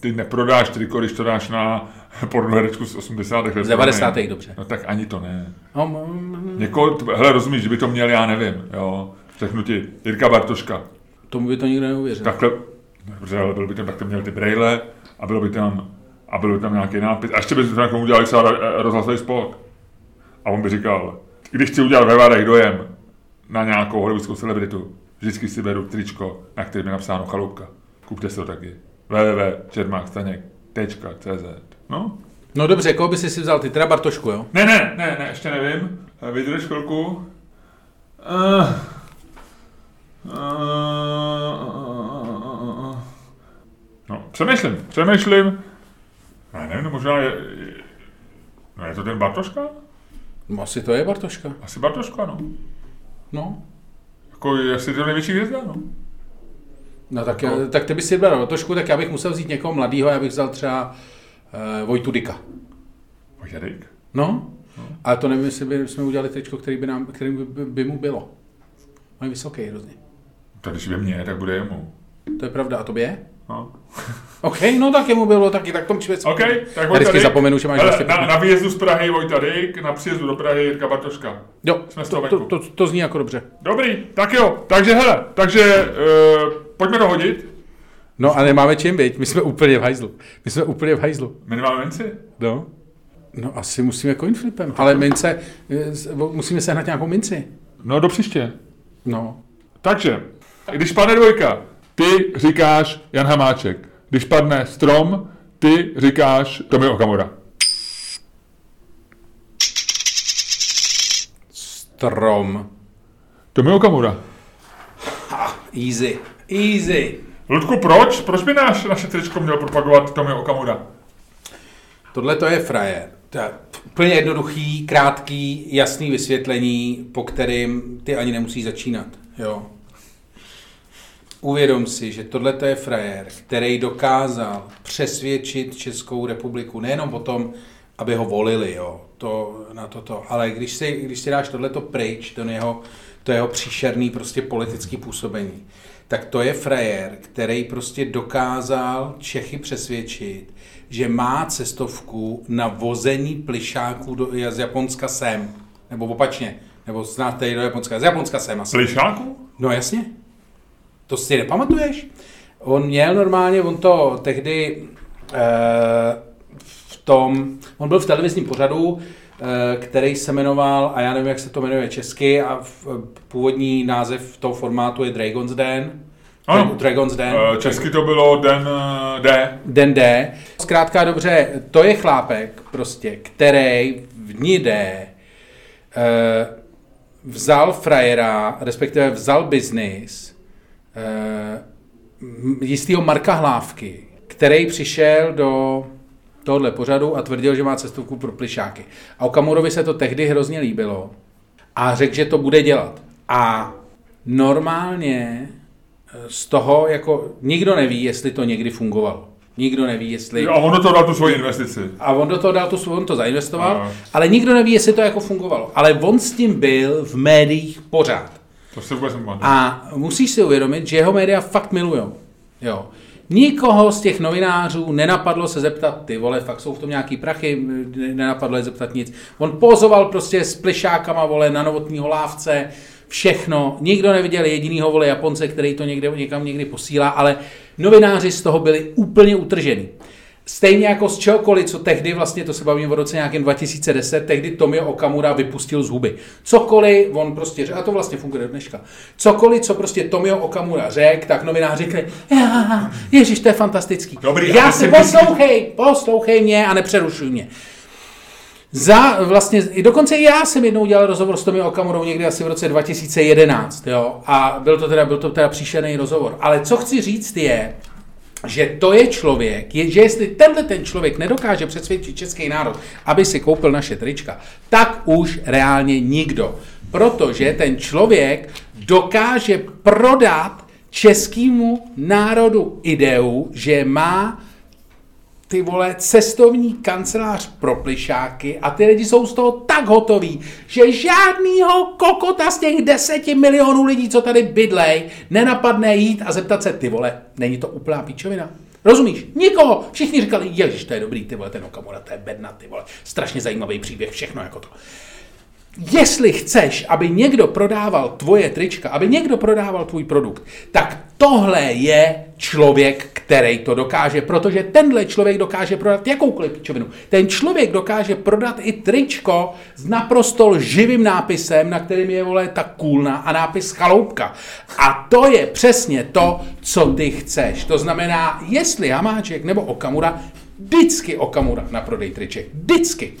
ty neprodáš triko, když to dáš na pornoherečku z 80. let. Z 90. dobře. No tak ani to ne. No, mm, Někoho, hele, rozumíš, že by to měl, já nevím, jo. Řeknu ti, Jirka Bartoška, tomu by to nikdo neuvěřil. takhle, dobře, ale byl by tam, tak to měl ty brejle a bylo by tam, a byl by tam nějaký nápis. A ještě by tam někomu udělali třeba eh, rozhlasový spot. A on by říkal, když chci udělat ve Várech dojem na nějakou hollywoodskou celebritu, vždycky si beru tričko, na kterém je napsáno chaloupka. Kupte si to taky. www.čermákstaněk.cz No? No dobře, koho by si si vzal? Ty teda Bartošku, jo? Ne, ne, ne, ne, ještě nevím. Eh, Vydrž chvilku. Uh, uh, no, přemýšlím, přemýšlím. Já nevím, no možná je, je, no je to ten Bartoška? No, asi to je Bartoška. Asi Bartoška, no. No. Jako jestli to největší hvězda, no. No tak, já, tak ty bys si vybral Bartošku, tak já bych musel vzít někoho mladého, já bych vzal třeba uh, Vojtu Dika. Vojtědejk. No, ale to nevím, jestli by jsme udělali tričko, který by, nám, který by, by, by mu bylo. On je vysoký hrozně. Tak když je mě, tak bude jemu. To je pravda, a tobě je? No. [LAUGHS] OK, no tak jemu bylo taky, tak tomu člověk. OK, tak Vojta Dyk. zapomenu, že máš vlastně na, na, výjezdu z Prahy Vojta Dyk, na příjezdu do Prahy Jirka Bartoška. Jo, jsme z toho to, to, to, to, zní jako dobře. Dobrý, tak jo, takže hele, takže uh, pojďme to hodit. No a nemáme čím být, my jsme úplně v hajzlu. My jsme úplně v hajzlu. My nemáme minci? No. No asi musíme coin flipem, ale mince, eh, musíme sehnat nějakou minci. No do příště. No. Takže, když padne dvojka, ty říkáš Jan Hamáček. Když padne strom, ty říkáš Tomi Okamura. Strom. Tomi Okamura. Easy. Easy. Ludku, proč? Proč by náš, naše tričko měl propagovat Tomi Okamura? Tohle to je frajer. To je úplně jednoduchý, krátký, jasný vysvětlení, po kterým ty ani nemusíš začínat. Jo. Uvědom si, že tohle to je frajer, který dokázal přesvědčit Českou republiku nejenom o tom, aby ho volili, jo, to, na toto, ale když si, když si dáš tohleto pryč, to jeho, to jeho příšerný prostě politický působení, tak to je frajer, který prostě dokázal Čechy přesvědčit, že má cestovku na vození plišáků do, z Japonska sem. Nebo opačně. Nebo tady do Japonska. Z Japonska sem asi. Slyšáku? No jasně. To si nepamatuješ? On měl normálně, on to tehdy eh, v tom, on byl v televizním pořadu, který se jmenoval, a já nevím, jak se to jmenuje česky, a v, původní název toho formátu je Dragon's Den. Ano. Dragon's Den. Eh, Česky to bylo Den eh, D. Den D. Zkrátka dobře, to je chlápek prostě, který v dní D eh, vzal frajera, respektive vzal biznis eh, jistýho Marka Hlávky, který přišel do tohle pořadu a tvrdil, že má cestovku pro plišáky. A Okamurovi se to tehdy hrozně líbilo a řekl, že to bude dělat. A normálně eh, z toho, jako nikdo neví, jestli to někdy fungovalo. Nikdo neví, jestli... A on do toho dal tu svoji investici. A on do toho dal tu, on to zainvestoval, Aha. ale nikdo neví, jestli to jako fungovalo. Ale on s tím byl v médiích pořád. To se vůbec A musíš si uvědomit, že jeho média fakt milujou. Jo. Nikoho z těch novinářů nenapadlo se zeptat, ty vole, fakt jsou v tom nějaký prachy, nenapadlo je zeptat nic. On pozoval prostě s plišákama, vole, na novotního lávce, všechno. Nikdo neviděl jedinýho vole Japonce, který to někde, někam někdy posílá, ale novináři z toho byli úplně utržení. Stejně jako z čehokoliv, co tehdy, vlastně to se bavíme o roce nějakém 2010, tehdy Tomio Okamura vypustil z huby. Cokoliv, on prostě řekl, a to vlastně funguje do dneška, cokoliv, co prostě Tomio Okamura řekl, tak novináři řekli, ježiš, to je fantastický. Dobrý, Já si poslouchej, poslouchej mě a nepřerušuj mě. Za vlastně, i dokonce i já jsem jednou dělal rozhovor s Tomio Okamurou někdy asi v roce 2011, jo, a byl to teda, byl to teda příšerný rozhovor. Ale co chci říct je, že to je člověk, je, že jestli tenhle ten člověk nedokáže přesvědčit český národ, aby si koupil naše trička, tak už reálně nikdo. Protože ten člověk dokáže prodat českému národu ideu, že má ty vole, cestovní kancelář pro plišáky a ty lidi jsou z toho tak hotoví, že žádnýho kokota z těch deseti milionů lidí, co tady bydlej, nenapadne jít a zeptat se, ty vole, není to úplná píčovina? Rozumíš? Nikoho. Všichni říkali, ježiš, to je dobrý, ty vole, ten Okamura, to je bedna, ty vole, strašně zajímavý příběh, všechno jako to. Jestli chceš, aby někdo prodával tvoje trička, aby někdo prodával tvůj produkt, tak tohle je člověk, který to dokáže, protože tenhle člověk dokáže prodat jakoukoliv pičovinu. Ten člověk dokáže prodat i tričko s naprosto lživým nápisem, na kterým je vole ta kůlna a nápis chaloupka. A to je přesně to, co ty chceš. To znamená, jestli Hamáček nebo Okamura, vždycky Okamura na prodej triček. Vždycky.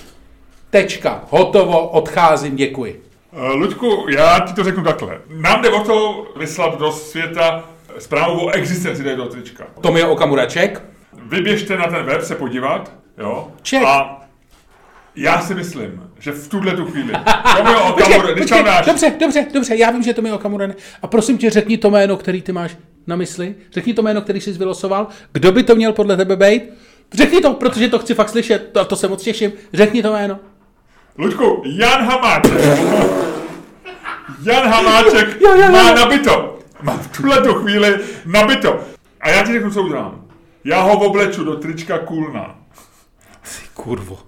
Tečka, hotovo, odcházím, děkuji. Uh, Luďku, já ti to řeknu takhle. Nám jde o to vyslat do světa zprávu o existenci této trička. Tom je Okamuraček. Vyběžte na ten web se podívat, jo? Ček. A já si myslím, že v tuhle tu chvíli [LAUGHS] Tomio Okamura, když tam dáš... Dobře, dobře, dobře, já vím, že to je Okamura. Ne. A prosím tě, řekni to jméno, který ty máš na mysli. Řekni to jméno, který jsi vylosoval. Kdo by to měl podle tebe být? Řekni to, protože to chci fakt slyšet, to, to se moc těším. Řekni to jméno. Luďku, Jan Hamáček. Jan Hamáček jo, jo, jo. má nabito. Má v tuhle tu chvíli nabito. A já ti řeknu, co udělám. Já ho obleču do trička Kulna. Ty kurvo.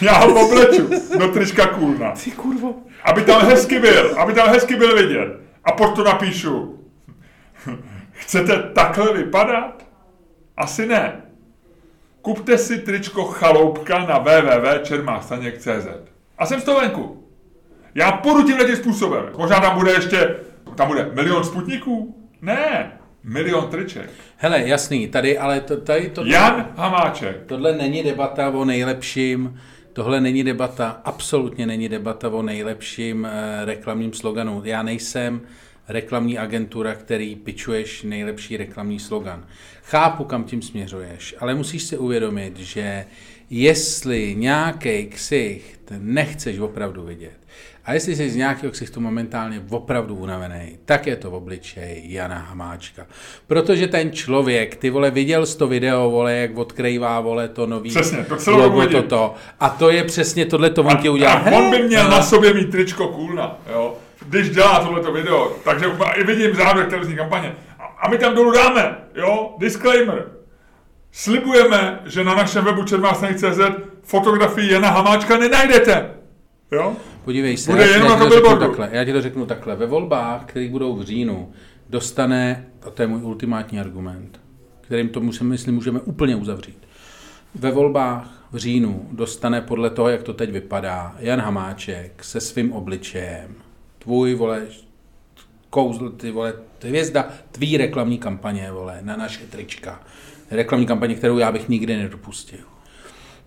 Já ho obleču do trička Kulna. Ty kurvo. Aby tam hezky byl, aby tam hezky byl vidět. A pod to napíšu. Chcete takhle vypadat? Asi ne. Kupte si tričko Chaloupka na www.čermástaněk.cz a jsem z toho venku. Já půjdu tímhle tím způsobem. Možná tam bude ještě, tam bude milion sputniků? Ne, milion triček. Hele, jasný, tady, ale to, tady to... Jan Hamáček. Tohle není debata o nejlepším, tohle není debata, absolutně není debata o nejlepším eh, reklamním sloganu. Já nejsem reklamní agentura, který pičuješ nejlepší reklamní slogan. Chápu, kam tím směřuješ, ale musíš si uvědomit, že jestli nějaký ksicht nechceš opravdu vidět, a jestli jsi z nějakého ksichtu momentálně opravdu unavený, tak je to v obličeji Jana Hamáčka. Protože ten člověk, ty vole, viděl jsi to video, vole, jak odkrývá, vole, to nový přesně, to celou logo toto. A to je přesně tohle, to on ti udělá. A on by měl na sobě mít tričko Kulna, jo když dělá tohleto video, takže i vidím závěr televizní kampaně. A my tam dolů dáme, jo, disclaimer. Slibujeme, že na našem webu čermástany.cz fotografii Jana Hamáčka nenajdete. Jo? Podívej se, Bude já, jenom já, na to to takhle, já ti to řeknu takhle. Ve volbách, které budou v říjnu, dostane, a to je můj ultimátní argument, kterým to musím, myslím, můžeme úplně uzavřít. Ve volbách v říjnu dostane podle toho, jak to teď vypadá, Jan Hamáček se svým obličejem, tvůj, vole, kouzl, ty vole, hvězda, tvý reklamní kampaně, vole, na naše trička reklamní kampaně, kterou já bych nikdy nedopustil.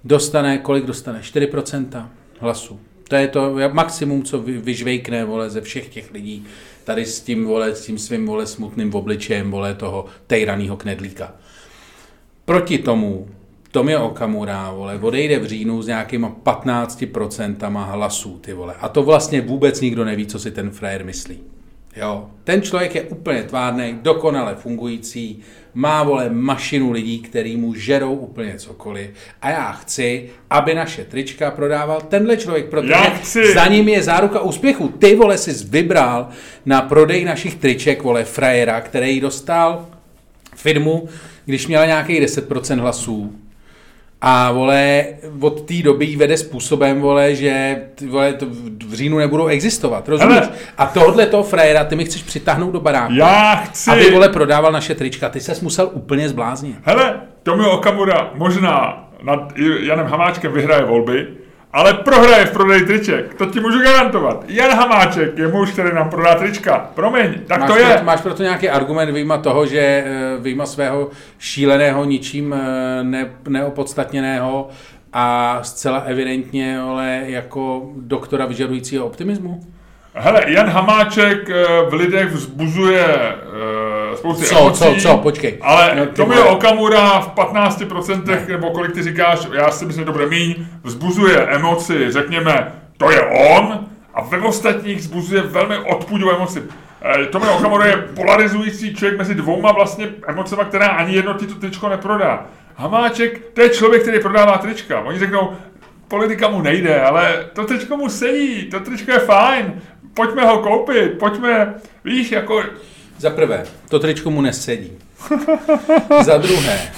Dostane, kolik dostane? 4% hlasů. To je to maximum, co vyžvejkne vole, ze všech těch lidí, tady s tím, vole, s tím svým vole, smutným obličejem vole, toho tejranýho knedlíka. Proti tomu Tomio Okamura, vole, odejde v říjnu s nějakýma 15% hlasů, ty vole. A to vlastně vůbec nikdo neví, co si ten frajer myslí. Jo, ten člověk je úplně tvárný, dokonale fungující, má vole mašinu lidí, který mu žerou úplně cokoliv. A já chci, aby naše trička prodával tenhle člověk, protože za ním je záruka úspěchu. Ty vole si vybral na prodej našich triček, vole, frajera, který dostal firmu, když měla nějakých 10% hlasů. A vole, od té doby jí vede způsobem, vole, že ty, vole, to v říjnu nebudou existovat, rozumíš? Hele. A tohle toho frajera, ty mi chceš přitáhnout do baráku. Já chci... Aby, vole, prodával naše trička. Ty ses musel úplně zbláznit. Hele, Tomio Okamura možná nad Janem Hamáčkem vyhraje volby, ale prohraje v prodeji triček. To ti můžu garantovat. Jan Hamáček je muž, který nám prodá trička. Promiň, tak máš to je. Proto, máš proto nějaký argument vyjma toho, že eh, vyjma svého šíleného, ničím eh, ne, neopodstatněného a zcela evidentně ale jako doktora vyžadujícího optimismu? Hele, Jan Hamáček eh, v lidech vzbuzuje spousty Co, emocí. co, co, počkej. Ale No, ty Tomio vole. Okamura v 15%, nebo kolik ty říkáš, já si myslím, že to bude míň, vzbuzuje emoci, řekněme, to je on, a ve ostatních vzbuzuje velmi odpudivou emoci. Eh, Tomio Okamura je polarizující člověk mezi dvouma vlastně emocema, která ani jedno ti to tričko neprodá. Hamáček, to je člověk, který prodává trička. Oni řeknou, politika mu nejde, ale to tričko mu sedí, to tričko je fajn, pojďme ho koupit, pojďme, víš, jako Za prvé, to tričko mu nesedí. [LAUGHS] Za druhé,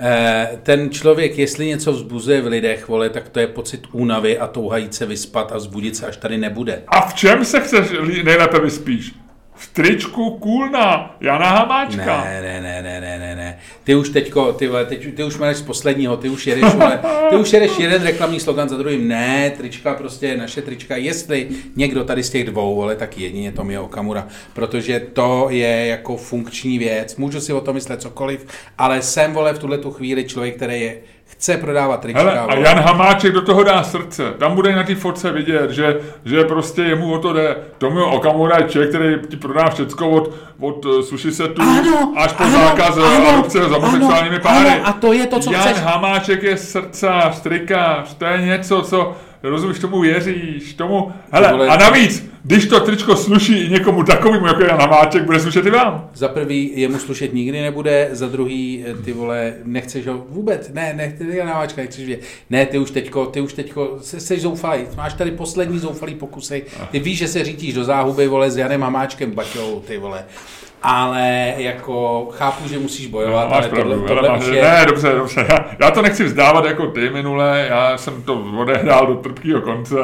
eh, ten člověk, jestli něco vzbuzuje v lidech, vole, tak to je pocit únavy a touha jít se vyspat a vzbudit se, až tady nebude. A v čem se chceš nejlépe vyspíš? V tričku Kůlna, Jana Hamáčka. Ne, ne, ne, ne, ne, ne, ne. Ty už teďko, ty, vole, teď, ty už máš z posledního, ty už jedeš, vole, ty už jedeš jeden reklamní slogan za druhým. Ne, trička prostě, naše trička, jestli někdo tady z těch dvou, vole, tak jedině Tomio Okamura, protože to je jako funkční věc. Můžu si o tom myslet cokoliv, ale jsem, vole, v tuhle tu chvíli člověk, který je, chce prodávat trička. Hele, a. Jan Hamáček do toho dá srdce. Tam bude na té fotce vidět, že, že prostě jemu o to jde. Tomio Okamura je člověk, který ti prodá všecko od, od uh, sushi setu Ano, až po ano, zákaz uh, ano, adopce s homosexuálními páry. ano, a to je to, co Jan chceš. Hamáček je srdcař, trikář, to je něco, co rozumíš, tomu věříš, tomu... Hele, vole, a navíc, když to tričko sluší i někomu takovému, jako je Jan Hamáček, bude slušet i vám. Za prvý jemu slušet nikdy nebude, za druhý eh, ty vole, nechceš ho vůbec, ne, ne, ty Hamáčka, nechceš vědět. Ne, ty už teďko, ty už teďko, jsi, jsi zoufalý, máš tady poslední zoufalý pokusy, ty víš, že se řítíš do záhuby, vole, s Janem Hamáčkem, Baťou, ty vole. Ale jako chápu, že musíš bojovat, No, máš ale pravdu, tohle, ale tohle máš, je... ne, dobře, dobře, já, já to nechci vzdávat jako ty minule, já jsem to odehrál do trpkého konce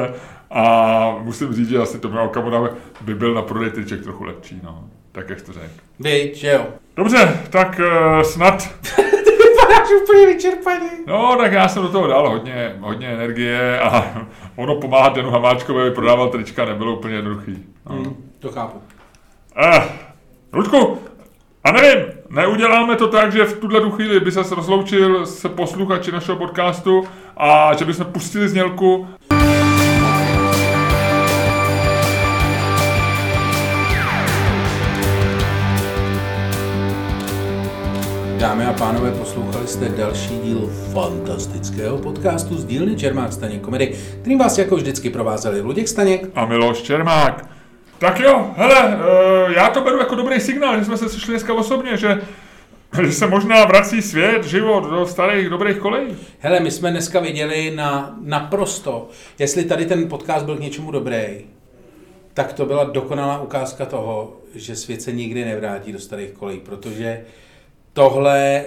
a musím říct, že asi to měl Okamura by byl na prodej triček trochu lepší, no, tak jak to řekl. Víš, že jo. Dobře, tak uh, snad, [LAUGHS] Vypadáš úplně vyčerpaný. no tak já jsem do toho dal hodně, hodně energie a [LAUGHS] ono pomáhat Janu Hamáčkovi, aby prodával trička, nebylo úplně jednoduchý. No. Hmm, to chápu. Eh, Ludku, a nevím, neuděláme to tak, že v tuhle tu chvíli by se rozloučil s posluchači našeho podcastu a že bychom pustili znělku. Dámy a pánové, poslouchali jste další díl fantastického podcastu z dílny Čermák Staněk komedy, kterým vás jako vždycky provázeli Luděk Staněk. A Miloš Čermák. Tak jo, hele, eh, já to beru jako dobrý signál, že jsme se sešli dneska osobně, že, že se možná vrací svět, život do starých dobrých kolejí. Hele, my jsme dneska viděli na naprosto, jestli tady ten podcast byl k něčemu dobrý, tak to byla dokonalá ukázka toho, že svět se nikdy nevrátí do starých kolejí, protože tohle e,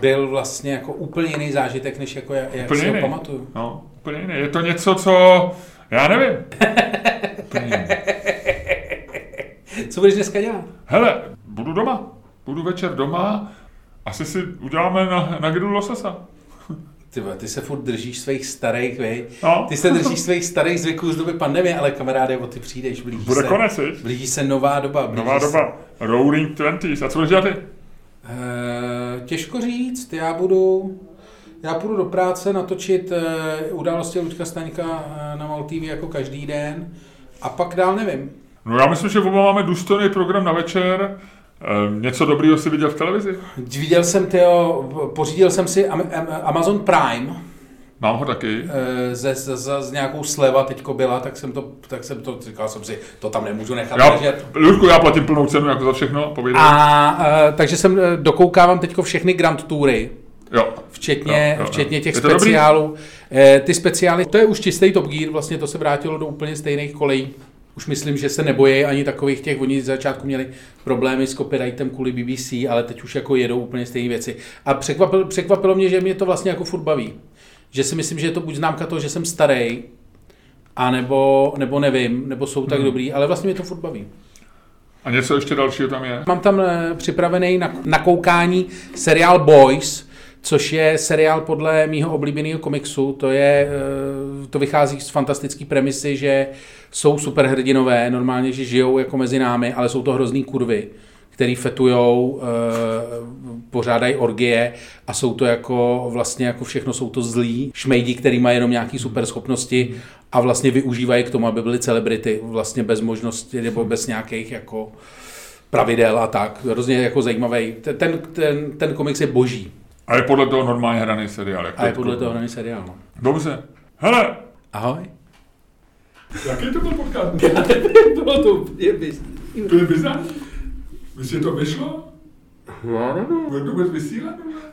byl vlastně jako úplně jiný zážitek, než jako já, jak Úplně si ho jiný. pamatuju. No, úplně jiný. Je to něco, co, já nevím. Co budeš dneska dělat? Hele, budu doma. Budu večer doma. Asi si uděláme na, na grilu lososa. Ty, ty se furt držíš svých starých, vej. No. Ty se držíš svých starých zvyků z doby pandemie, ale kamaráde, o ty přijdeš, blíží Bude se. konec? Blíží se nová doba. Blíží Nová se, doba. Roaring Twenties. A co budeš dělat ty? Eh, těžko říct, já budu, já půjdu do práce natočit eh, události Luďka Staňka eh, na MAL TV jako každý den a pak dál nevím. No já myslím, že oba máme důstojný program na večer. Něco dobrýho si viděl v televizi? Viděl jsem, tyjo, pořídil jsem si Amazon Prime, Mám ho taky. Ze, ze, ze, z nějakou sleva teďko byla, tak jsem to, tak jsem to, říkal jsem si, to tam nemůžu nechat já, ležet. Ludku, já platím plnou cenu jako za všechno, povídej. A, uh, takže jsem dokoukávám teďko všechny Grand Toury. Jo. Včetně, jo, jo, včetně těch speciálů. E, ty speciály, to je už čistý Top Gear, vlastně to se vrátilo do úplně stejných kolejí. Už myslím, že se nebojí ani takových těch, oni z začátku měli problémy s copyrightem kvůli BBC, ale teď už jako jedou úplně stejné věci. A překvapilo, překvapilo mě, že mě to vlastně jako furt baví. Že si myslím, že je to buď známka toho, že jsem starý, a nebo, nebo nevím, nebo jsou tak hmm. dobrý, ale vlastně mě to furt baví. A něco ještě dalšího tam je? Mám tam eh, připravený na, na koukání seriál Boys, což je seriál podle mýho oblíbeného komiksu. To, je, eh, to vychází z fantastické premisy, že jsou superhrdinové, normálně, že žijou jako mezi námi, ale jsou to hrozný kurvy který fetujou, eh, pořádají orgie a jsou to jako vlastně jako všechno jsou to zlí šmejdi, který mají jenom nějaké super schopnosti a vlastně využívají k tomu, aby byly celebrity vlastně bez možnosti nebo bez nějakých jako pravidel a tak. Hrozně jako zajímavý. Ten, ten, ten komiks je boží. A je podle toho normálně hraný seriál. Jak a je podle toho hraný seriál, no. Dobře. Hele. Ahoj. Jaký to byl podcast? Já [LAUGHS] nevím, bylo to úplně To je bizarní. Myslíš, že to vyšlo? Já nevím. Bude to vysílat?